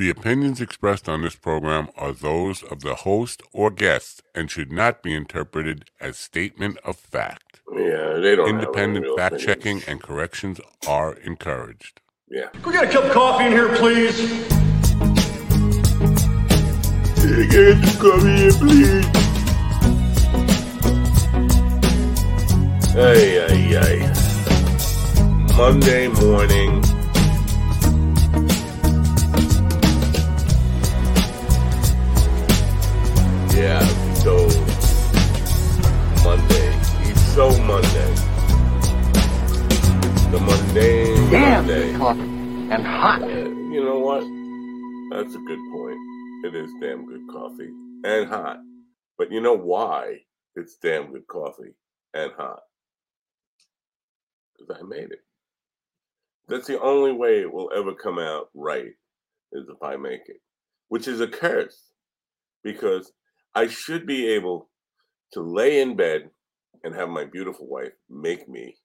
The opinions expressed on this program are those of the host or guest and should not be interpreted as statement of fact. Yeah, they don't. Independent have any real fact opinions. checking and corrections are encouraged. Yeah. Can we get a cup of coffee in here, please? Get the coffee here, please. Ay, ay, ay. Monday morning. So Monday. It's so Monday. The mundane Damn, Monday. coffee and hot. You know what? That's a good point. It is damn good coffee and hot. But you know why it's damn good coffee and hot? Because I made it. That's the only way it will ever come out right is if I make it, which is a curse because I should be able to lay in bed and have my beautiful wife make me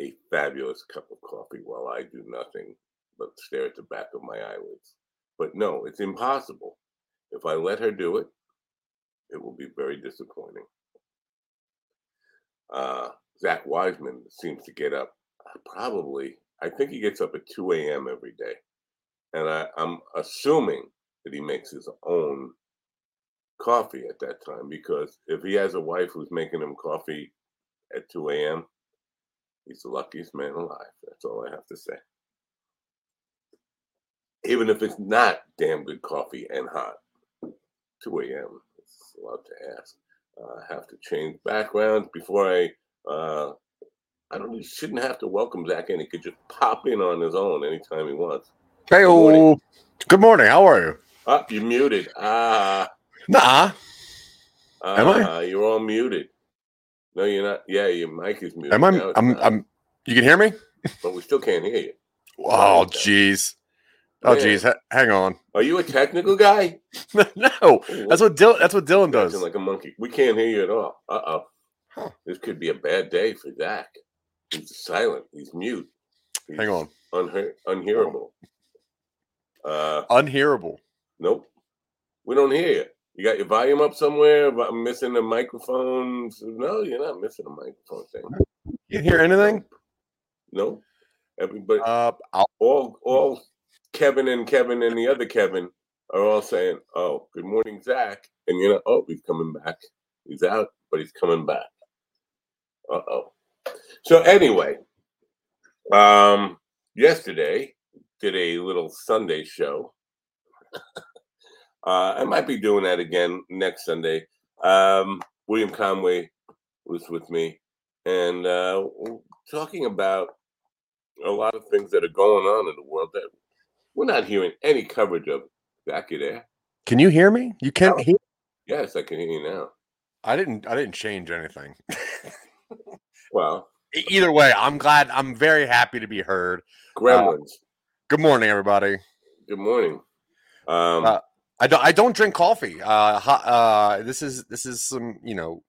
a fabulous cup of coffee while I do nothing but stare at the back of my eyelids. But no, it's impossible. If I let her do it, it will be very disappointing. Uh, Zack Wiseman seems to get up uh, probably, I think he gets up at 2 a.m. every day. And I, I'm assuming that he makes his own coffee at that time because if he has a wife who's making him coffee at 2 a.m., he's the luckiest man alive. That's all I have to say even if it's not damn good coffee and hot. 2 a.m. It's a lot to ask. Uh, I have to change backgrounds before I. Uh, I don't. Shouldn't have to welcome Zack in. He could just pop in on his own anytime he wants. Hey, morning. good morning. How are you? Oh, you're muted. Ah, Nah. Am I? ah, You're all muted. No, you're not. Yeah, your mic is muted. Am I? I'm. not, I'm. You can hear me? but we still can't hear you. Oh, jeez. Oh, jeez. Ha- hang on. Are you a technical guy? no, that's what Dylan. That's what Dylan does. Like a monkey. We can't hear you at all. Uh oh. Huh. This could be a bad day for Zack. He's silent. He's mute. He's Hang on. Unhe- unhearable. Uh, Unhearable. nope. We don't hear you. You got your volume up somewhere? But I'm missing the microphone. No, you're not missing the microphone thing. You hear anything? No. Everybody, Uh, all, all Kevin and Kevin and the other Kevin are all saying, "Oh, good morning, Zack," and you know, oh, he's coming back. He's out, but he's coming back. Uh oh. So anyway, um, yesterday did a little Sunday show. Uh, I might be doing that again next Sunday. Um, William Conway was with me, and uh, talking about a lot of things that are going on in the world that we're not hearing any coverage of. Back you there? can you hear me? You can't Oh. hear. Yes, I can hear you now. I didn't. I didn't change anything. Well, Either way, I'm glad. I'm very happy to be heard. Gremlins. Good morning, everybody. Good morning. Um, Uh, I don't. I don't drink coffee. Uh, uh, this is this is some you know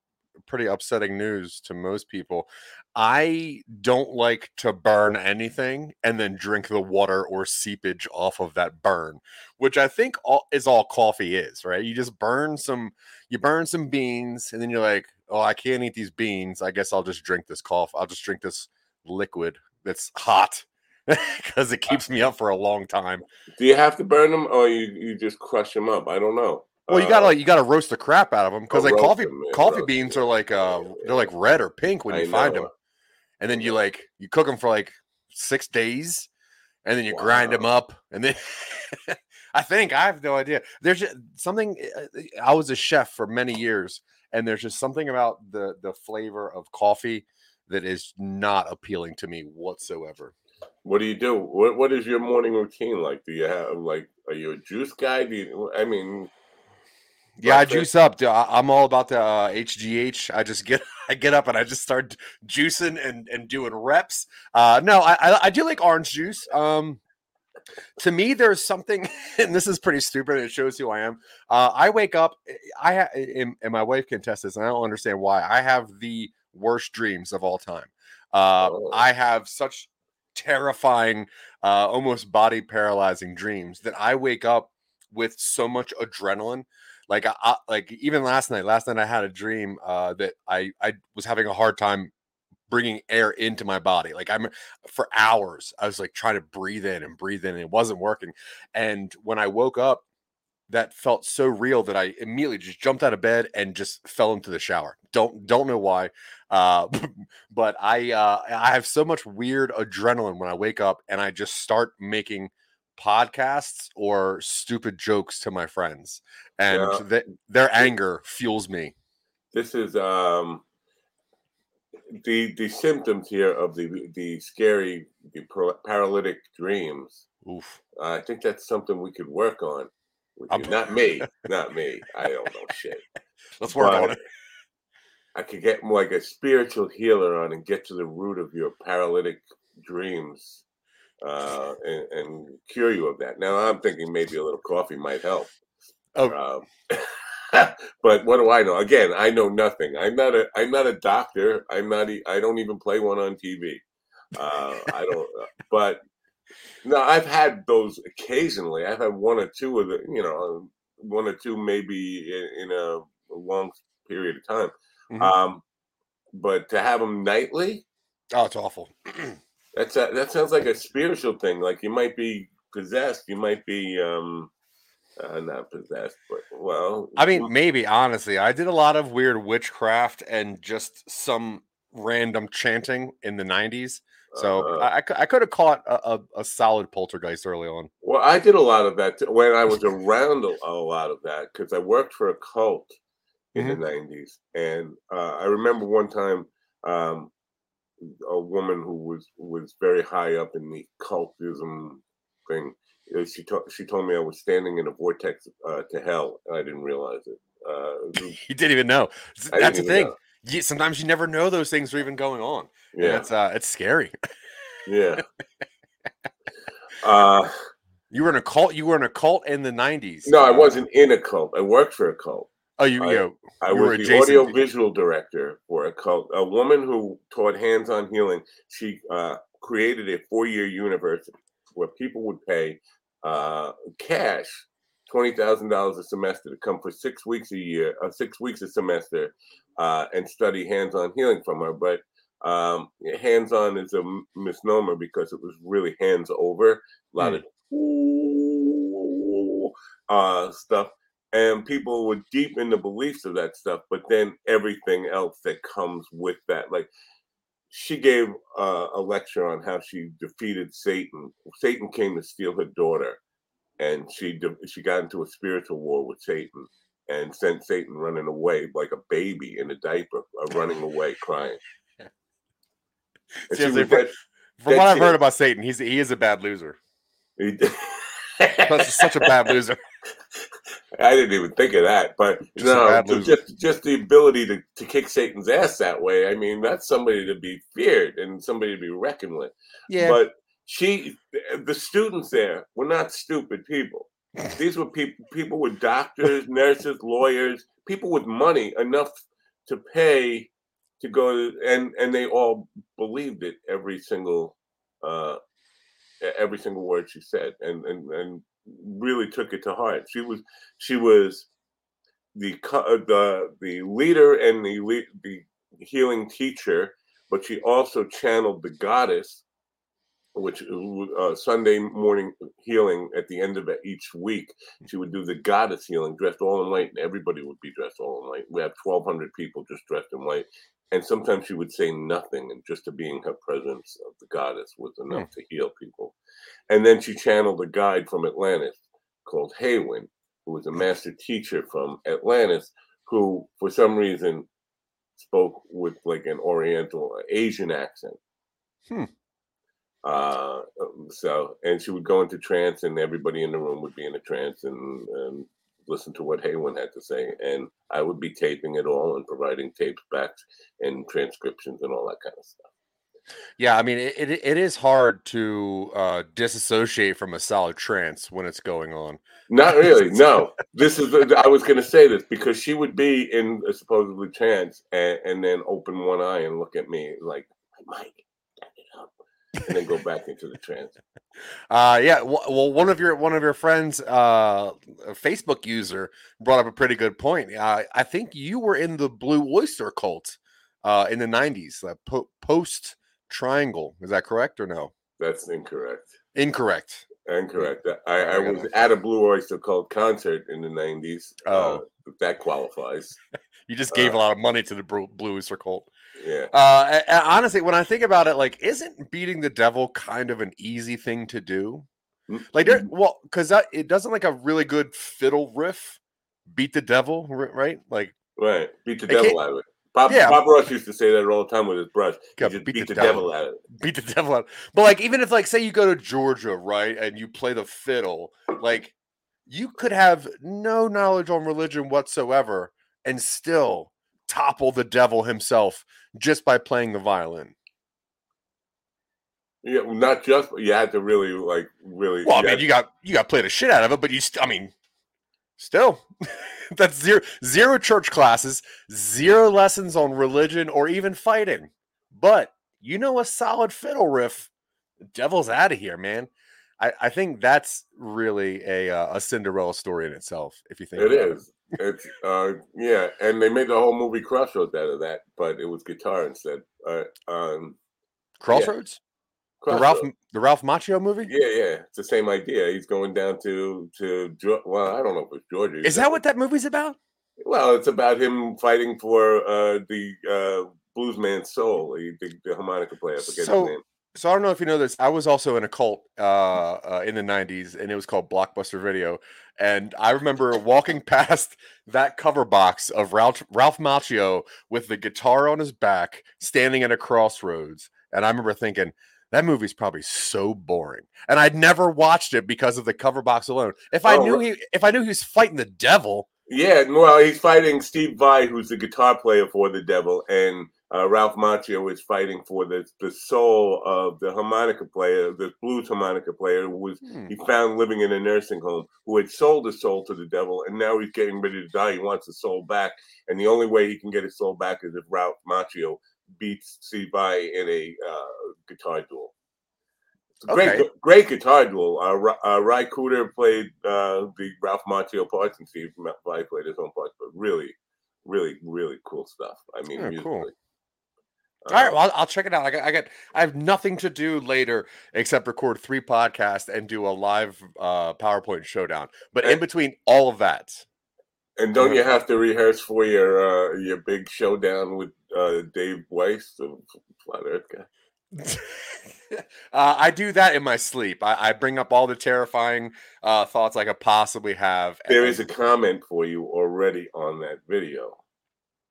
pretty upsetting news to most people. I don't like to burn anything and then drink the water or seepage off of that burn, which I think all, is all coffee is. Right? You just burn some. You burn some beans, and then you're like, "Oh, I can't eat these beans. I guess I'll just drink this coffee. I'll just drink this liquid that's hot." Because it keeps me up for a long time. do you have to burn them, or you, you just crush them up? I don't know. Well, you Uh, gotta like you gotta roast the crap out of them because like coffee 'em, yeah, coffee beans yeah, are like uh they're like red or pink when I you find know. them, and then you like you cook them for like six days, and then you grind them up, and then I think I have no idea. There's just something. uh, I was a chef for many years, and there's just something about the the flavor of coffee that is not appealing to me whatsoever. What do you do? What What is your morning routine like? Do you have like? Are you a juice guy? Do you? I mean, Yeah, I juice up. dude. I'm all about the uh, HGH. I just get I get up and I just start juicing and, and doing reps. Uh, no, I, I I do like orange juice. Um, to me, there's something, and this is pretty stupid. It shows who I am. Uh, I wake up. I ha- and, and my wife can test this, and I don't understand why. I have the worst dreams of all time. Uh, Oh. I have such terrifying, uh, almost body paralyzing dreams that I wake up with so much adrenaline. Like I, I like even last night. Last night I had a dream uh, that I I was having a hard time bringing air into my body. Like I'm for hours. I was like trying to breathe in and breathe in, and it wasn't working. And when I woke up, that felt so real that I immediately just jumped out of bed and just fell into the shower. Don't don't know why, uh, but I uh, I have so much weird adrenaline when I wake up and I just start making podcasts or stupid jokes to my friends, and Yeah. th- their anger fuels me. This is um the the symptoms here of the the scary the paralytic dreams. Oof. I think that's something we could work on. I'm- not me, not me. I don't know shit. Let's work on But it. I could get more like a spiritual healer on and get to the root of your paralytic dreams uh, and, and cure you of that. Now I'm thinking maybe a little coffee might help. Oh, Um, but what do I know? Again, I know nothing. I'm not a I'm not a doctor. I'm not. e- I don't even play one on TV. Uh, I don't. uh, But no, I've had those occasionally. I've had one or two of the. You know, one or two maybe in, in a, a long period of time. Mhm. Um, but to have them nightly, oh, it's awful. that's a, that sounds like a spiritual thing. Like you might be possessed. You might be um, uh, not possessed, but well. I mean, maybe honestly, I did a lot of weird witchcraft and just some random chanting in the '90s. So uh, I, I, could have caught a, a, a solid poltergeist early on. Well, I did a lot of that too, when I was around a, a lot of that because I worked for a cult in the '90s, and uh, I remember one time um, a woman who was was very high up in the cultism thing. uh, She told she told me I was standing in a vortex uh, to hell, and I didn't realize it. Uh, You didn't even know. That's the thing. You, sometimes you never know those things are even going on. Yeah, it's uh, it's scary. yeah. uh, You were in a cult. You were in a cult in the '90s. no, I wasn't in a cult. I worked for a cult. Oh, you, I- you I You was the audio visual director for a cult, a woman who taught hands-on healing. She uh, created a four-year university where people would pay uh, cash twenty thousand dollars a semester to come for six weeks a year, uh, six weeks a semester, uh, and study hands-on healing from her. But um, hands-on is a misnomer because it was really hands-over. A lot of uh, stuff and people were deep in the beliefs of that stuff but then everything else that comes with that like she gave uh, a lecture on how she defeated satan satan came to steal her daughter and she de- she got into a spiritual war with satan and sent satan running away like a baby in a diaper uh, running away crying Seriously, for- from what I've heard about Satan, he's he is a bad loser. That's such a bad loser. I didn't even think of that, but Just no, bad ju- loser. just just the ability to, to kick Satan's ass that way. I mean, that's somebody to be feared and somebody to be reckoned with. Yeah, But she, the students there were not stupid people. These were people people with doctors, nurses, lawyers, people with money enough to pay to go, and and they all believed it every single uh, every single word she said, and and and really took it to heart. She was she was the uh, the the leader and the the healing teacher, but she also channeled the goddess, which uh, Sunday morning healing at the end of each week. She would do the goddess healing, dressed all in white, and everybody would be dressed all in white. We have twelve hundred people just dressed in white. And sometimes she would say nothing, and just to be in her presence of the goddess was enough to heal people. And then she channeled a guide from Atlantis called Heyoan, who was a master teacher from Atlantis, who for some reason spoke with like an Oriental uh, Asian accent. Hmm. Uh, um, so, and she would go into trance, and everybody in the room would be in a trance and, and listen to what Heyoan had to say. And I would be taping it all and providing tapes back and transcriptions and all that kind of stuff. yeah. I mean, it, it it is hard to uh, disassociate from a solid trance when it's going on. Not really. No, this is. I was going to say this because she would be in a supposedly trance and, and then open one eye and look at me like, Mike, turn it up. And then go back into the trance. Uh, yeah. w- Well, one of your one of your friends, uh, a Facebook user, brought up a pretty good point. Uh, I think you were in the Blue Oyster cult uh, in the '90s, uh, po- post Triangle. Is that correct or no? That's incorrect. Incorrect. Incorrect. I, I I was at a Blue Oyster Cult concert in the '90s. Oh. uh, that qualifies. You just gave Uh, a lot of money to the Blue Oyster cult. Yeah. Uh, honestly, when I think about it, like, isn't beating the devil kind of an easy thing to do? Like, there, well, because it doesn't like a really good fiddle riff beat the devil, right? Like, Right. Beat the devil out of it. Bob, Yeah. Bob Ross used to say that all the time with his brush. Yeah, just beat, the, devil. out of it. beat the devil out. But like, even if like, say you go to Georgia, right, and you play the fiddle, like, you could have no knowledge on religion whatsoever and still topple the devil himself just by playing the violin. Yeah, not just you had to really like really. Well, I you mean, you got you got to play the shit out of it, but you, st- I mean, still, that's zero zero church classes, zero lessons on religion or even fighting. But you know, a solid fiddle riff, devil's out of here, man. I, I think that's really a uh, a Cinderella story in itself. If you think It is. It's uh yeah, and they made the whole movie Crossroads out of that, but it was guitar instead. Uh, um, Crossroads, the Ralph the Ralph Macchio movie. Yeah, yeah, it's the same idea. He's going down to to well, I don't know if it's Georgia. Is that what that movie's about? Well, it's about him fighting for uh the uh bluesman's soul, the, the, the harmonica player. I forget So- his name. so I don't know if you know this. I was also in a cult uh, uh, in the '90s, and it was called Blockbuster Video. And I remember walking past that cover box of Ralph Ralph Macchio with the guitar on his back, standing at a crossroads. And I remember thinking that movie's probably so boring. And I'd never watched it because of the cover box alone. If I Oh, knew he, if I knew he was fighting the devil, Yeah, well, he's fighting Steve Vai, who's the guitar player for the Devil, and uh, Ralph Macchio is fighting for the the soul of the harmonica player, the blues harmonica player, who was hmm, he found living in a nursing home, who had sold his soul to the devil, and now he's getting ready to die. He wants his soul back, and the only way he can get his soul back is if Ralph Macchio beats Steve Vai in a uh, guitar duel. It's a Great, Okay. gu- great guitar duel. Uh, uh, Ry Cooder played uh, the Ralph Macchio parts, and Steve Vai played his own parts. But really, really, really cool stuff. I mean, Oh, cool. All right, Uh, well, I'll, I'll check it out. I got, I got, I have nothing to do later except record three podcasts and do a live uh, PowerPoint showdown. But in between all of that, and don't you have to rehearse for your uh, your big showdown with uh, Dave Weiss, the Flat Earth guy? uh, I do that in my sleep. I, I bring up all the terrifying uh, thoughts I could possibly have. and There then- is a comment for you already on that video.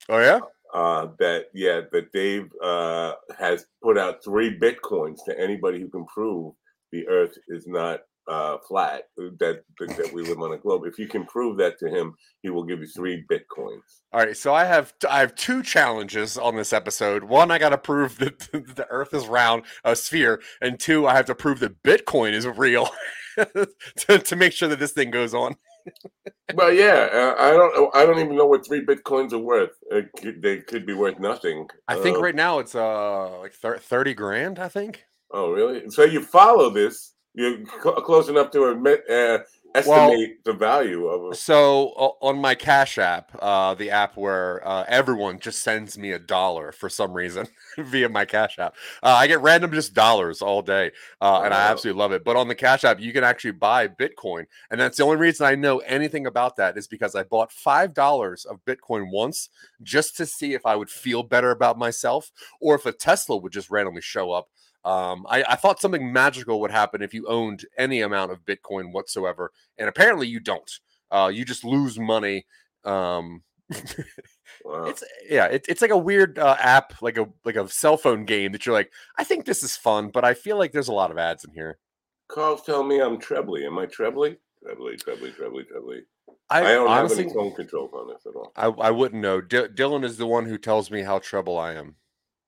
oh yeah, Uh, that yeah, that Dave uh, has put out three bitcoins to anybody who can prove the Earth is not uh, flat. That, that that we live on a globe. If you can prove that to him, he will give you three bitcoins. all right. So I have, I have two challenges on this episode. One, I got to prove that the Earth is round, a sphere, and two, I have to prove that Bitcoin is real to, to make sure that this thing goes on. Well, yeah, uh, I don't. I don't even know what three bitcoins are worth. Could, they could be worth nothing. I think Uh, right now it's uh like thir- thirty grand. I think. Oh, really? So you follow this? You're cl- close enough to admit, uh, estimate the value of it. So o- on my Cash app, uh, the app where uh, everyone just sends me a dollar for some reason via my Cash app, uh, I get random just dollars all day, uh, and I absolutely love it. But on the Cash app, you can actually buy Bitcoin, and that's the only reason I know anything about that is because I bought five dollars of Bitcoin once just to see if I would feel better about myself, or if a Tesla would just randomly show up. Um, I, I thought something magical would happen if you owned any amount of Bitcoin whatsoever, and apparently you don't. Uh, you just lose money. Um, Wow. it's yeah, it, it's like a weird uh, app, like a like a cell phone game that you're like, I think this is fun, but I feel like there's a lot of ads in here. Carl's telling me I'm trebly. Am I trebly? Trebly, trebly, trebly, trebly. I, I don't honestly, have any tone controls on this at all. I, I wouldn't know. D- Dylan is the one who tells me how trouble I am.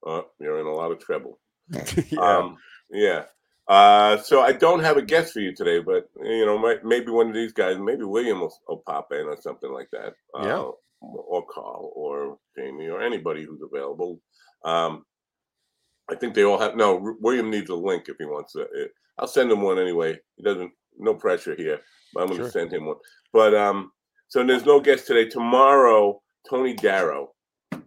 Uh, you're in a lot of trouble. yeah. Um, yeah. Uh, so I don't have a guest for you today, but you know, might, maybe one of these guys, maybe William will, will pop in or something like that. Uh, Yeah. Or Carl or Jamie or anybody who's available. Um, I think they all have. No, William needs a link if he wants to. uh, I'll send him one anyway. He doesn't. No pressure here. But I'm going to Sure. send him one. But um, so there's no guest today. Tomorrow, Tony Darrow,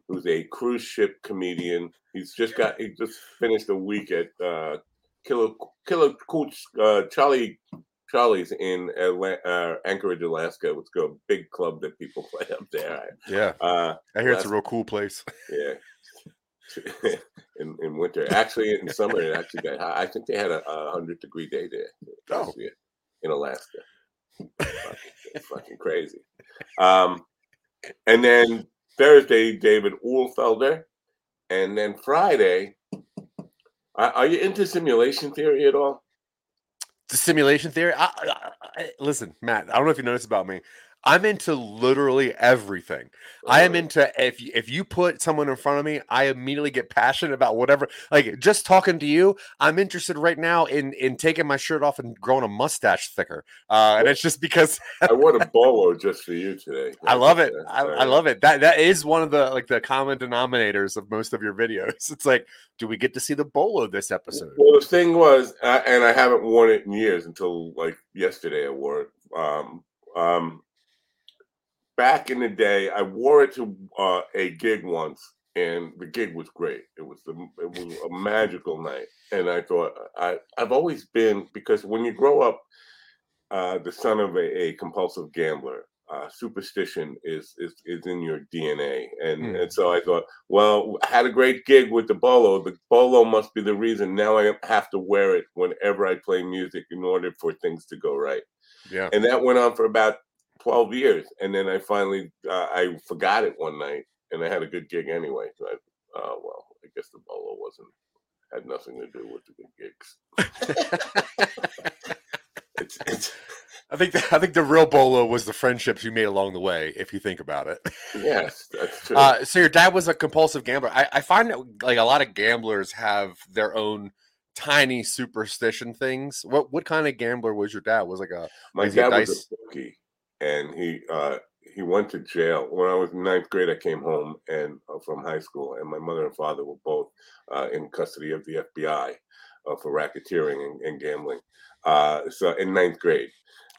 who's a cruise ship comedian. He's just got. He just finished a week at uh, Killer Killer Cooch uh, Charlie Charlie's in Atla- uh, Anchorage, Alaska. It's a big club that people play up there. Yeah, Uh, I hear it's a real cool place. yeah. in in winter, actually, in summer, it actually got hot. I think they had a, a hundred degree day there. Oh. in Alaska. fucking, fucking crazy. Um, and then Thursday, David Ulfelder, and then Friday. Are, are you into simulation theory at all? The simulation theory. I, I, I- listen, Matt. I don't know if you noticed about me. I'm into literally everything. I am into if you, if you put someone in front of me, I immediately get passionate about whatever. Like just talking to you, I'm interested right now in in taking my shirt off and growing a mustache thicker. Uh, and it's just because I wore a bolo just for you today. I love it. I, I love it. That that is one of the like the common denominators of most of your videos. It's like, do we get to see the bolo this episode? Well, the thing was, uh, and I haven't worn it in years until like yesterday. I wore it. Um, um, back in the day, I wore it to uh, a gig once, and the gig was great. It was the, it was a magical night, and I thought I I've always been because when you grow up, uh, the son of a, a compulsive gambler. Uh, superstition is, is is in your DNA, and Hmm. and so I thought, well, I had a great gig with the bolo. The bolo must be the reason. Now I have to wear it whenever I play music in order for things to go right. Yeah. And that went on for about twelve years, and then I finally uh, I forgot it one night, and I had a good gig anyway. So I, uh, well, I guess the bolo wasn't had nothing to do with the good gigs. It's, it's I think the, I think the real bolo was the friendships you made along the way, if you think about it. yes, that's true. Uh, so your dad was a compulsive gambler. I, I find that like a lot of gamblers have their own tiny superstition things. What what kind of gambler was your dad? Was like a My he a dad was a bookie, and he uh, he went to jail when I was in ninth grade. I came home and uh, from high school, and my mother and father were both uh, in custody of the FBI uh, for racketeering and, and gambling. Uh, so in ninth grade,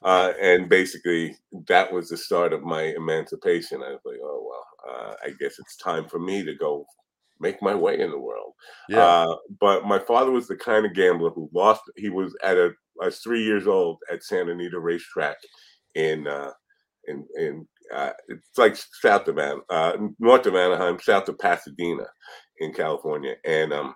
uh, and basically that was the start of my emancipation. I was like, oh well, uh, I guess it's time for me to go make my way in the world. yeah. Uh, but my father was the kind of gambler who lost. He was at a. I was three years old at Santa Anita Racetrack in uh, in in. Uh, it's like south of An, uh, north of Anaheim, south of Pasadena, in California, and um,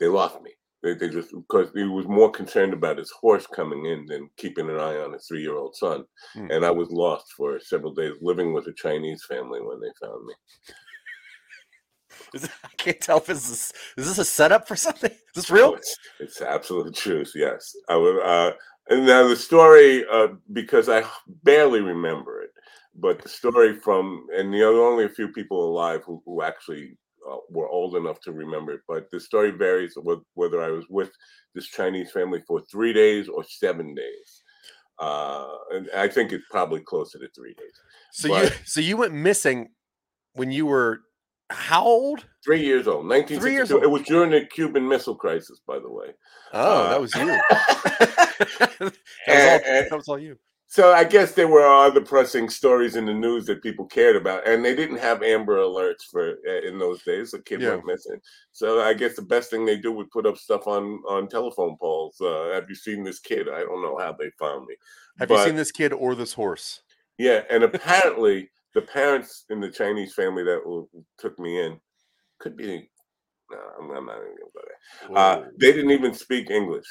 they lost me. They, they just because he was more concerned about his horse coming in than keeping an eye on his three-year-old son, Hmm. and I was lost for several days, living with a Chinese family when they found me. Is I can't tell if this is is this a setup for something? Is this Oh, real? it's, it's absolute truth. Yes, I would. Uh, and now the story, uh, because I barely remember it, but the story from and the other only a few people alive who, who actually uh, were old enough to remember it. But the story varies with whether I was with this Chinese family for three days or seven days. Uh, and I think it's probably closer to three days. So you so you went missing when you were how old? Three years old, nineteen Three years sixty-two. It was during the Cuban Missile Crisis, by the way. Oh, Uh, that was you. that, was all, And- and- that was all you. So I guess there were other pressing stories in the news that people cared about, and they didn't have Amber Alerts for uh, in those days. The kid Yeah. went missing. So I guess the best thing they do would put up stuff on on telephone poles. Uh, have you seen this kid? I don't know how they found me. Have you seen this kid or this horse? Yeah, and apparently the parents in the Chinese family that took me in could be. No, I'm, I'm not even gonna go there. Uh, they didn't even speak English.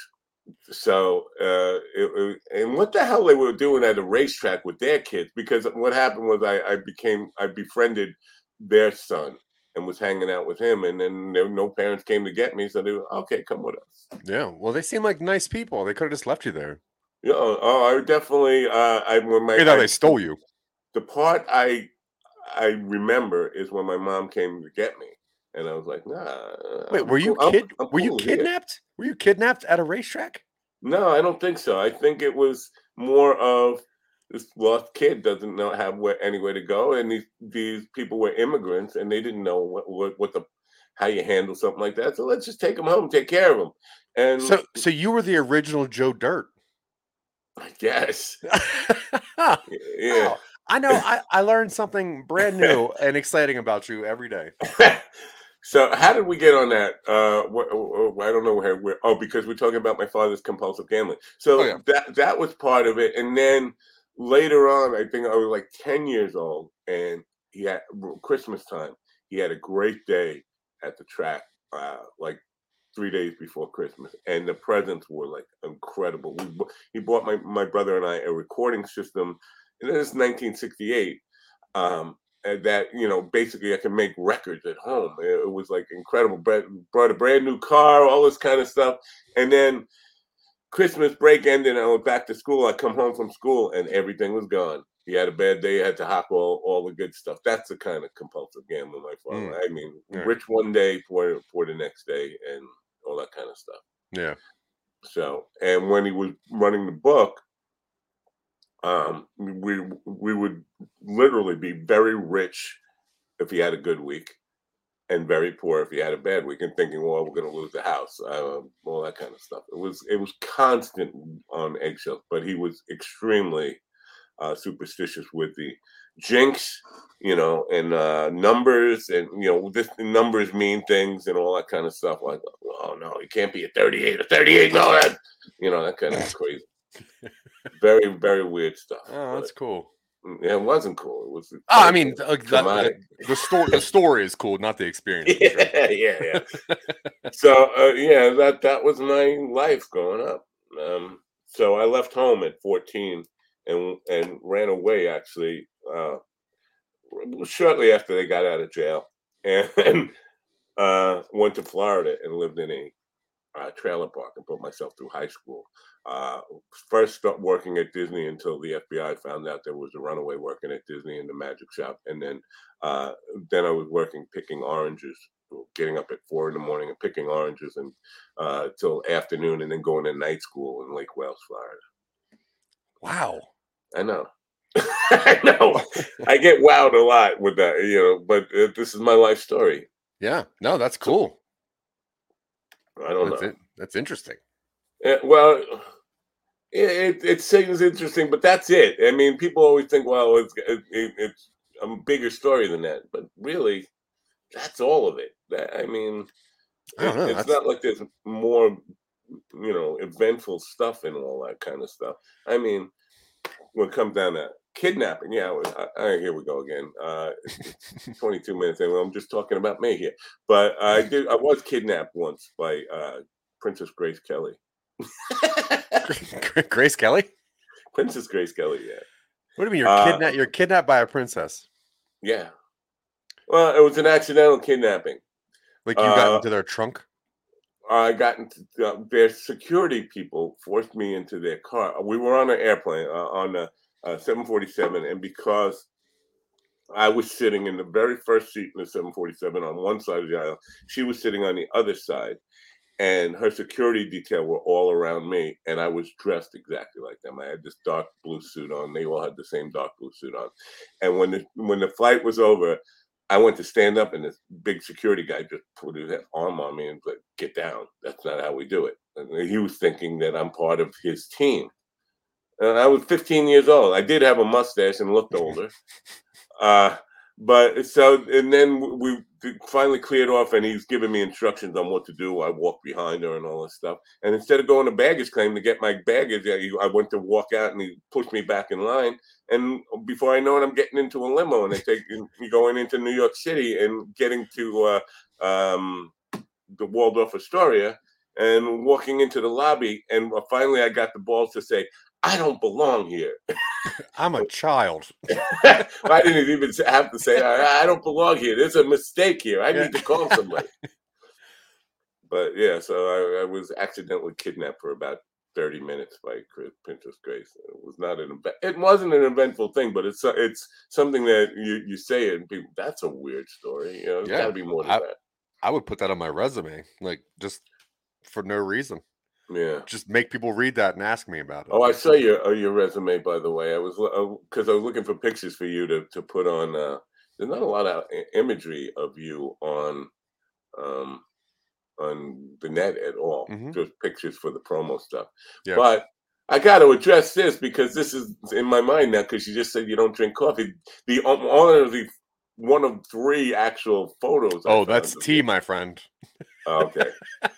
So, uh, it, it- and what the hell they were doing at a racetrack with their kids? Because what happened was I, I became, I befriended their son and was hanging out with him, and then there, no parents came to get me, so they were okay, come with us. yeah. Well, they seem like nice people. They could have just left you there. Yeah, oh, I definitely. Uh, I when my You know, I- they stole you. The part I I remember is when my mom came to get me, and I was like, Nah. Wait, I'm were you cool- I'm- I'm were you cool here." kidnapped? Were you kidnapped at a racetrack? No, I don't think so. I think it was more of this lost kid doesn't know have where anywhere to go, and these these people were immigrants, and they didn't know what what, what the how you handle something like that. So let's just take him home, take care of him. And So, so you were the original Joe Dirt. I guess, Wow. I know. I, I learned something brand new and exciting about you every day. so how did we get on that? Uh, wh- wh- I don't know where. where oh, because we're talking about my father's compulsive gambling. So Oh, yeah. that that was part of it, and then later on, I think I was like ten years old, and he had Christmas time. He had a great day at the track, uh, like three days before Christmas, and the presents were like incredible. We, he bought my my brother and I a recording system, and this is 1968. Um, that you know, basically, I can make records at home. It, it was like incredible. Brett brought a brand new car, all this kind of stuff, and then Christmas break ended, and I went back to school. I come home from school, and everything was gone. He had a bad day. Had to hop all, all the good stuff. That's the kind of compulsive gambling my father. Mm. I mean, Yeah. rich one day, poor poor the next day, and all that kind of stuff. Yeah. So, and when he was running the book, um, we we would literally be very rich if he had a good week, and very poor if he had a bad week, and thinking, well, we're going to lose the house, uh, all that kind of stuff. It was it was constant on eggshells, but he was extremely uh, superstitious with the jinx, you know, and uh, numbers, and you know, this numbers mean things and all that kind of stuff. Like, oh no, it can't be a thirty-eight, a thirty-eight, no, that, you know, that kind of crazy. very, very weird stuff. Oh, that's cool. Yeah, it wasn't cool. It was. Oh, I mean, uh, the, the, the story. The story is cool, not the experience. for sure. yeah, yeah, yeah. so uh, yeah, that that was my life growing up. Um, so I left home at 14 and and ran away actually uh, shortly after they got out of jail, and uh, went to Florida and lived in a uh, trailer park and put myself through high school. Uh, first start working at Disney until the FBI found out there was a runaway working at Disney in the magic shop, and then uh, then I was working picking oranges, getting up at four in the morning and picking oranges and uh, till afternoon, and then going to night school in Lake Wales, Florida. Wow. I know. I know. I get wowed a lot with that, you know, but uh, this is my life story. Yeah. No, that's cool. I don't That's know. it. That's interesting. Yeah, well, it, it it seems interesting, but that's it. I mean, people always think, well, it's it, it, it's a bigger story than that, but really, that's all of it. That, I mean, I don't know, it's that's- not like there's more, you know, eventful stuff and all that kind of stuff. I mean, when it comes down to kidnapping, yeah, well, I, I, here we go again. Uh, 22 minutes in. I'm just talking about me here, but I did. I was kidnapped once by uh, Princess Grace Kelly. Grace Kelly. Princess Grace Kelly, yeah. What do you mean you're Uh, kidnapped? You're kidnapped by a princess. Yeah. Well, it was an accidental kidnapping. Like you got uh, into their trunk. I got into uh, their security people forced me into their car. We were on an airplane uh, on a uh, 747, and because I was sitting in the very first seat in the 747 on one side of the aisle, she was sitting on the other side, and her security detail were all around me, and I was dressed exactly like them. I had this dark blue suit on. They all had the same dark blue suit on, and when the when the flight was over, I went to stand up, and this big security guy just put his arm on me and like, "Get down. That's not how we do it." And he was thinking that I'm part of his team. And I was 15 years old. I did have a mustache and looked older. uh, but so, and then we finally cleared off, and he's giving me instructions on what to do. I walked behind her and all this stuff. And instead of going to baggage claim to get my baggage, I I went to walk out, and he pushed me back in line. And before I know it, I'm getting into a limo, and they take me going into New York City and getting to uh, um, the Waldorf Astoria and walking into the lobby. And finally, I got the balls to say, "I don't belong here." I'm a child. I didn't even have to say, "I, I don't belong here." There's a mistake here. I need to call somebody. but yeah, so I, I was accidentally kidnapped for about 30 minutes by Chris, Princess Grace. It was not an event. It wasn't an eventful thing, but it's uh, it's something that you you say it and people. That's a weird story. You know, Yeah, got to be more than I- that. I would put that on my resume, like just for no reason. Yeah. Just make people read that and ask me about it. Oh, I saw your uh, your resume by the way. I was because I was looking for pictures for you to to put on. Uh, there's not a lot of imagery of you on um, on the net at all. Mhm. Just pictures for the promo stuff. Yeah. But I got to address this because this is in my mind now. Because you just said you don't drink coffee. The um, one of the one of three actual photos. I Oh, that's tea, my friend. Okay.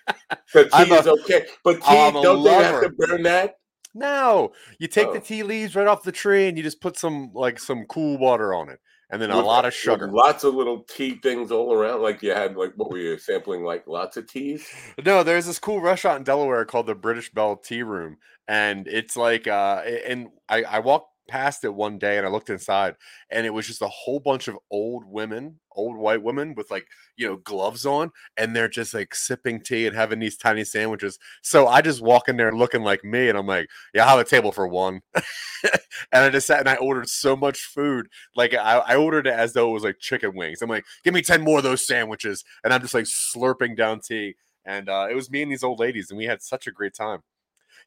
So tea I'm a- is okay, but tea I'm don't they have to burn that? No, you take Oh. the tea leaves right off the tree and you just put some like some cool water on it, and then a lot of sugar. Lots of little tea things all around. Like you had like what were you sampling? Like lots of teas. No, there's this cool restaurant in Delaware called the British Bell Tea Room, and it's like, uh, and I, I walked past it one day and I looked inside, and it was just a whole bunch of old women, old white women with like you know gloves on, and they're just like sipping tea and having these tiny sandwiches. So I just walk in there looking like me, and I'm like, yeah, I'll have a table for one, and I just sat and I ordered so much food, like I, I ordered it as though it was like chicken wings. I'm like, give me ten more of those sandwiches, and I'm just like slurping down tea and uh, it was me and these old ladies, and we had such a great time.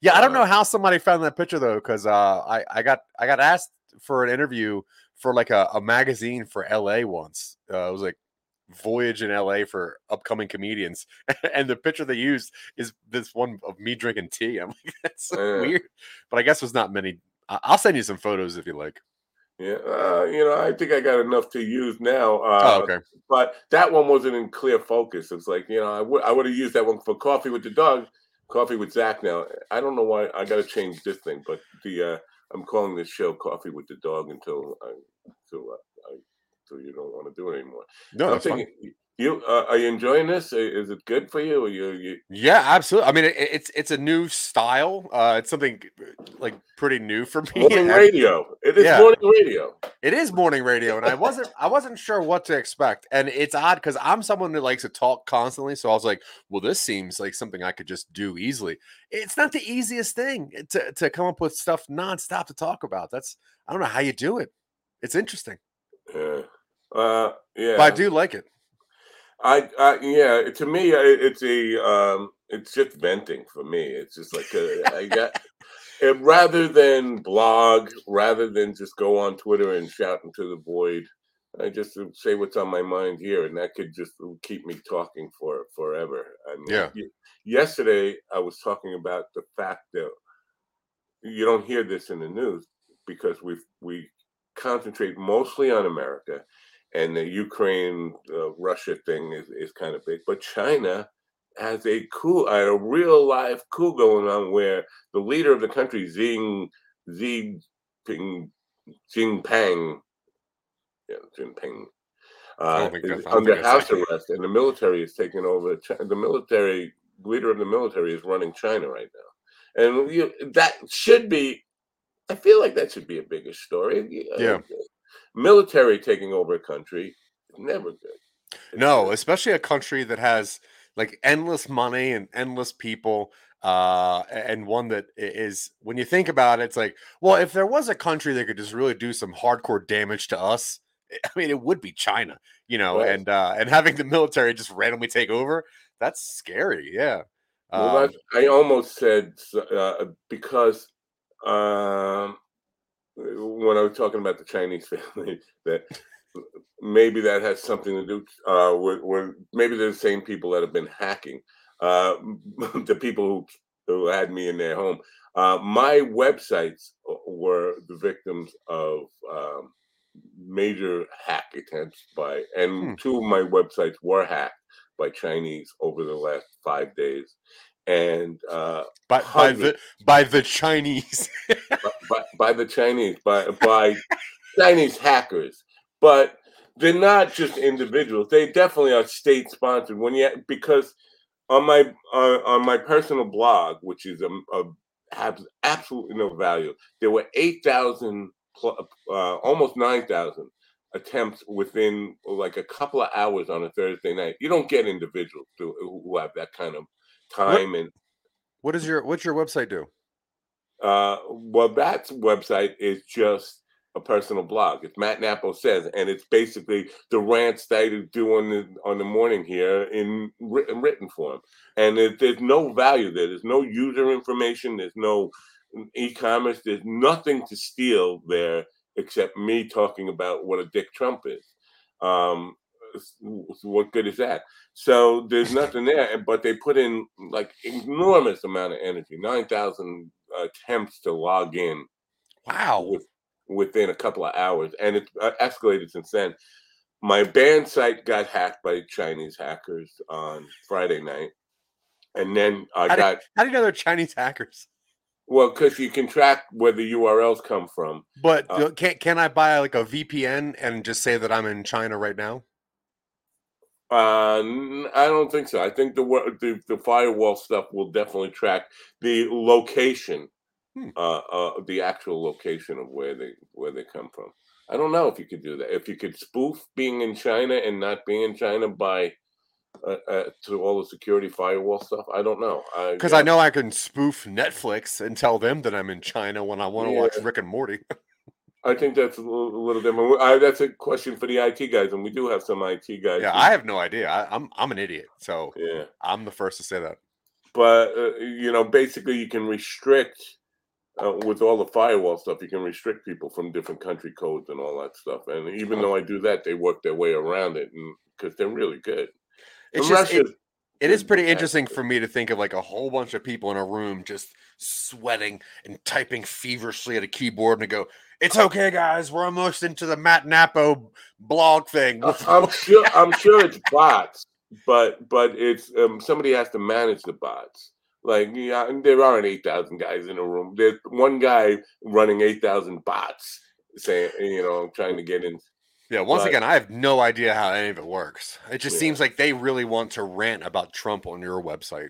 Yeah, I don't know how somebody found that picture though, because uh, I I got I got asked for an interview for like a, a magazine for LA once. Uh, it was like Voyage in LA for upcoming comedians, and the picture they used is this one of me drinking tea. I'm like, that's so Yeah. weird, but I guess there's not many. I'll send you some photos if you like. Yeah, uh, you know, I think I got enough to use now. Uh, Oh, okay. But that one wasn't in clear focus. It's like you know, I would I would have used that one for coffee with the dog, coffee with Zack. Now I don't know why I got to change this thing, but the uh, I'm calling this show "Coffee with the Dog" until I until I, I until you don't want to do it anymore. No, I'm that's fine. You uh, are you enjoying this? Is it good for you? You, you Yeah, absolutely. I mean, it, it's it's a new style. Uh, it's something like pretty new for me. morning I- radio? It is Yeah. morning radio. It is morning radio, and I wasn't I wasn't sure what to expect. And it's odd because I'm someone that likes to talk constantly. So I was like, well, this seems like something I could just do easily. It's not the easiest thing to, to come up with stuff nonstop to talk about. That's I don't know how you do it. It's interesting. Yeah. Uh, yeah. But I do like it. I, I yeah, to me, it's a um, it's just venting for me. It's just like a, I got it, rather than blog, rather than just go on Twitter and shout into the void. I just say what's on my mind here, and that could just keep me talking for forever. I mean, Yeah. Yesterday, I was talking about the fact that you don't hear this in the news because we we concentrate mostly on America, and the Ukraine uh, Russia thing is, is kind of big. But China has a coup, a real live coup going on where the leader of the country, Xi Xi Ping, Jinping, yeah, Jinping, uh, is that's- I don't under house arrest, and the military is taking over. The military leader of the military is running China right now, and you, that should be. I feel like that should be a bigger story. Yeah. Military taking over a country is never good. It's, No, uh, especially a country that has like endless money and endless people. Uh, and one that is, when you think about it, it's like, well, if there was a country that could just really do some hardcore damage to us, I mean, it would be China, you know, Right. and uh, and having the military just randomly take over, that's scary. Yeah. Well, Um, I almost said uh, because um, when I was talking about the Chinese family that maybe that has something to do uh, with, with maybe they're the same people that have been hacking uh, the people who who had me in their home. Uh, my websites were the victims of um, major hack attempts by, and Hmm. two of my websites were hacked by Chinese over the last five days, and uh, by, by the by the Chinese. by, by, by the Chinese, by by Chinese hackers. But they're not just individuals; they definitely are state sponsored. When you because on my uh, on my personal blog, which is a, a has absolutely no value, there were eight thousand, uh, almost nine thousand attempts within like a couple of hours on a Thursday night. You don't get individuals to, who have that kind of time and what does your what's your website do? Uh, well, that website is just a personal blog. It's Matt Nappo says, and it's basically the rants that I do on the on the morning here in written, written form. And it, there's no value there. There's no user information. There's no e-commerce. There's nothing to steal there except me talking about what a dick Trump is. Um, what good is that? So there's nothing there, but they put in like enormous amount of energy, nine thousand attempts to log in. Wow. With, within a couple of hours, and it's uh, escalated since then. My band site got hacked by Chinese hackers on Friday night, and then I how got. How do you know they're Chinese hackers? Well, because you can track where the URLs come from. But uh, can can I buy like a VPN and just say that I'm in China right now? Uh, I don't think so. I think the, the the firewall stuff will definitely track the location, hmm. uh, uh, the actual location of where they where they come from. I don't know if you could do that. If you could spoof being in China and not being in China by uh, uh, to all the security firewall stuff, I don't know. Because I, I, know I can spoof Netflix and tell them that I'm in China when I want to yeah. watch Rick and Morty. I think that's a little, a little different. I, that's a question for the IT guys, and we do have some IT guys. Yeah, who, I have no idea. I, am I'm, I'm an idiot, so yeah, I'm the first to say that. But uh, you know, basically, you can restrict uh, with all the firewall stuff. You can restrict people from different country codes and all that stuff. And even oh. though I do that, they work their way around it, and because they're really good. It's just. It, it is pretty interesting for me to think of like a whole bunch of people in a room just sweating and typing feverishly at a keyboard and I go, it's okay, guys. We're almost into the Matt Nappo blog thing. I'm sure. I'm sure it's bots, but but it's um, somebody has to manage the bots. Like yeah, there aren't eight thousand guys in a room. There's one guy running eight thousand bots, saying you know trying to get in. Yeah, once but, again, I have no idea how any of it works. It just yeah. seems like they really want to rant about Trump on your website.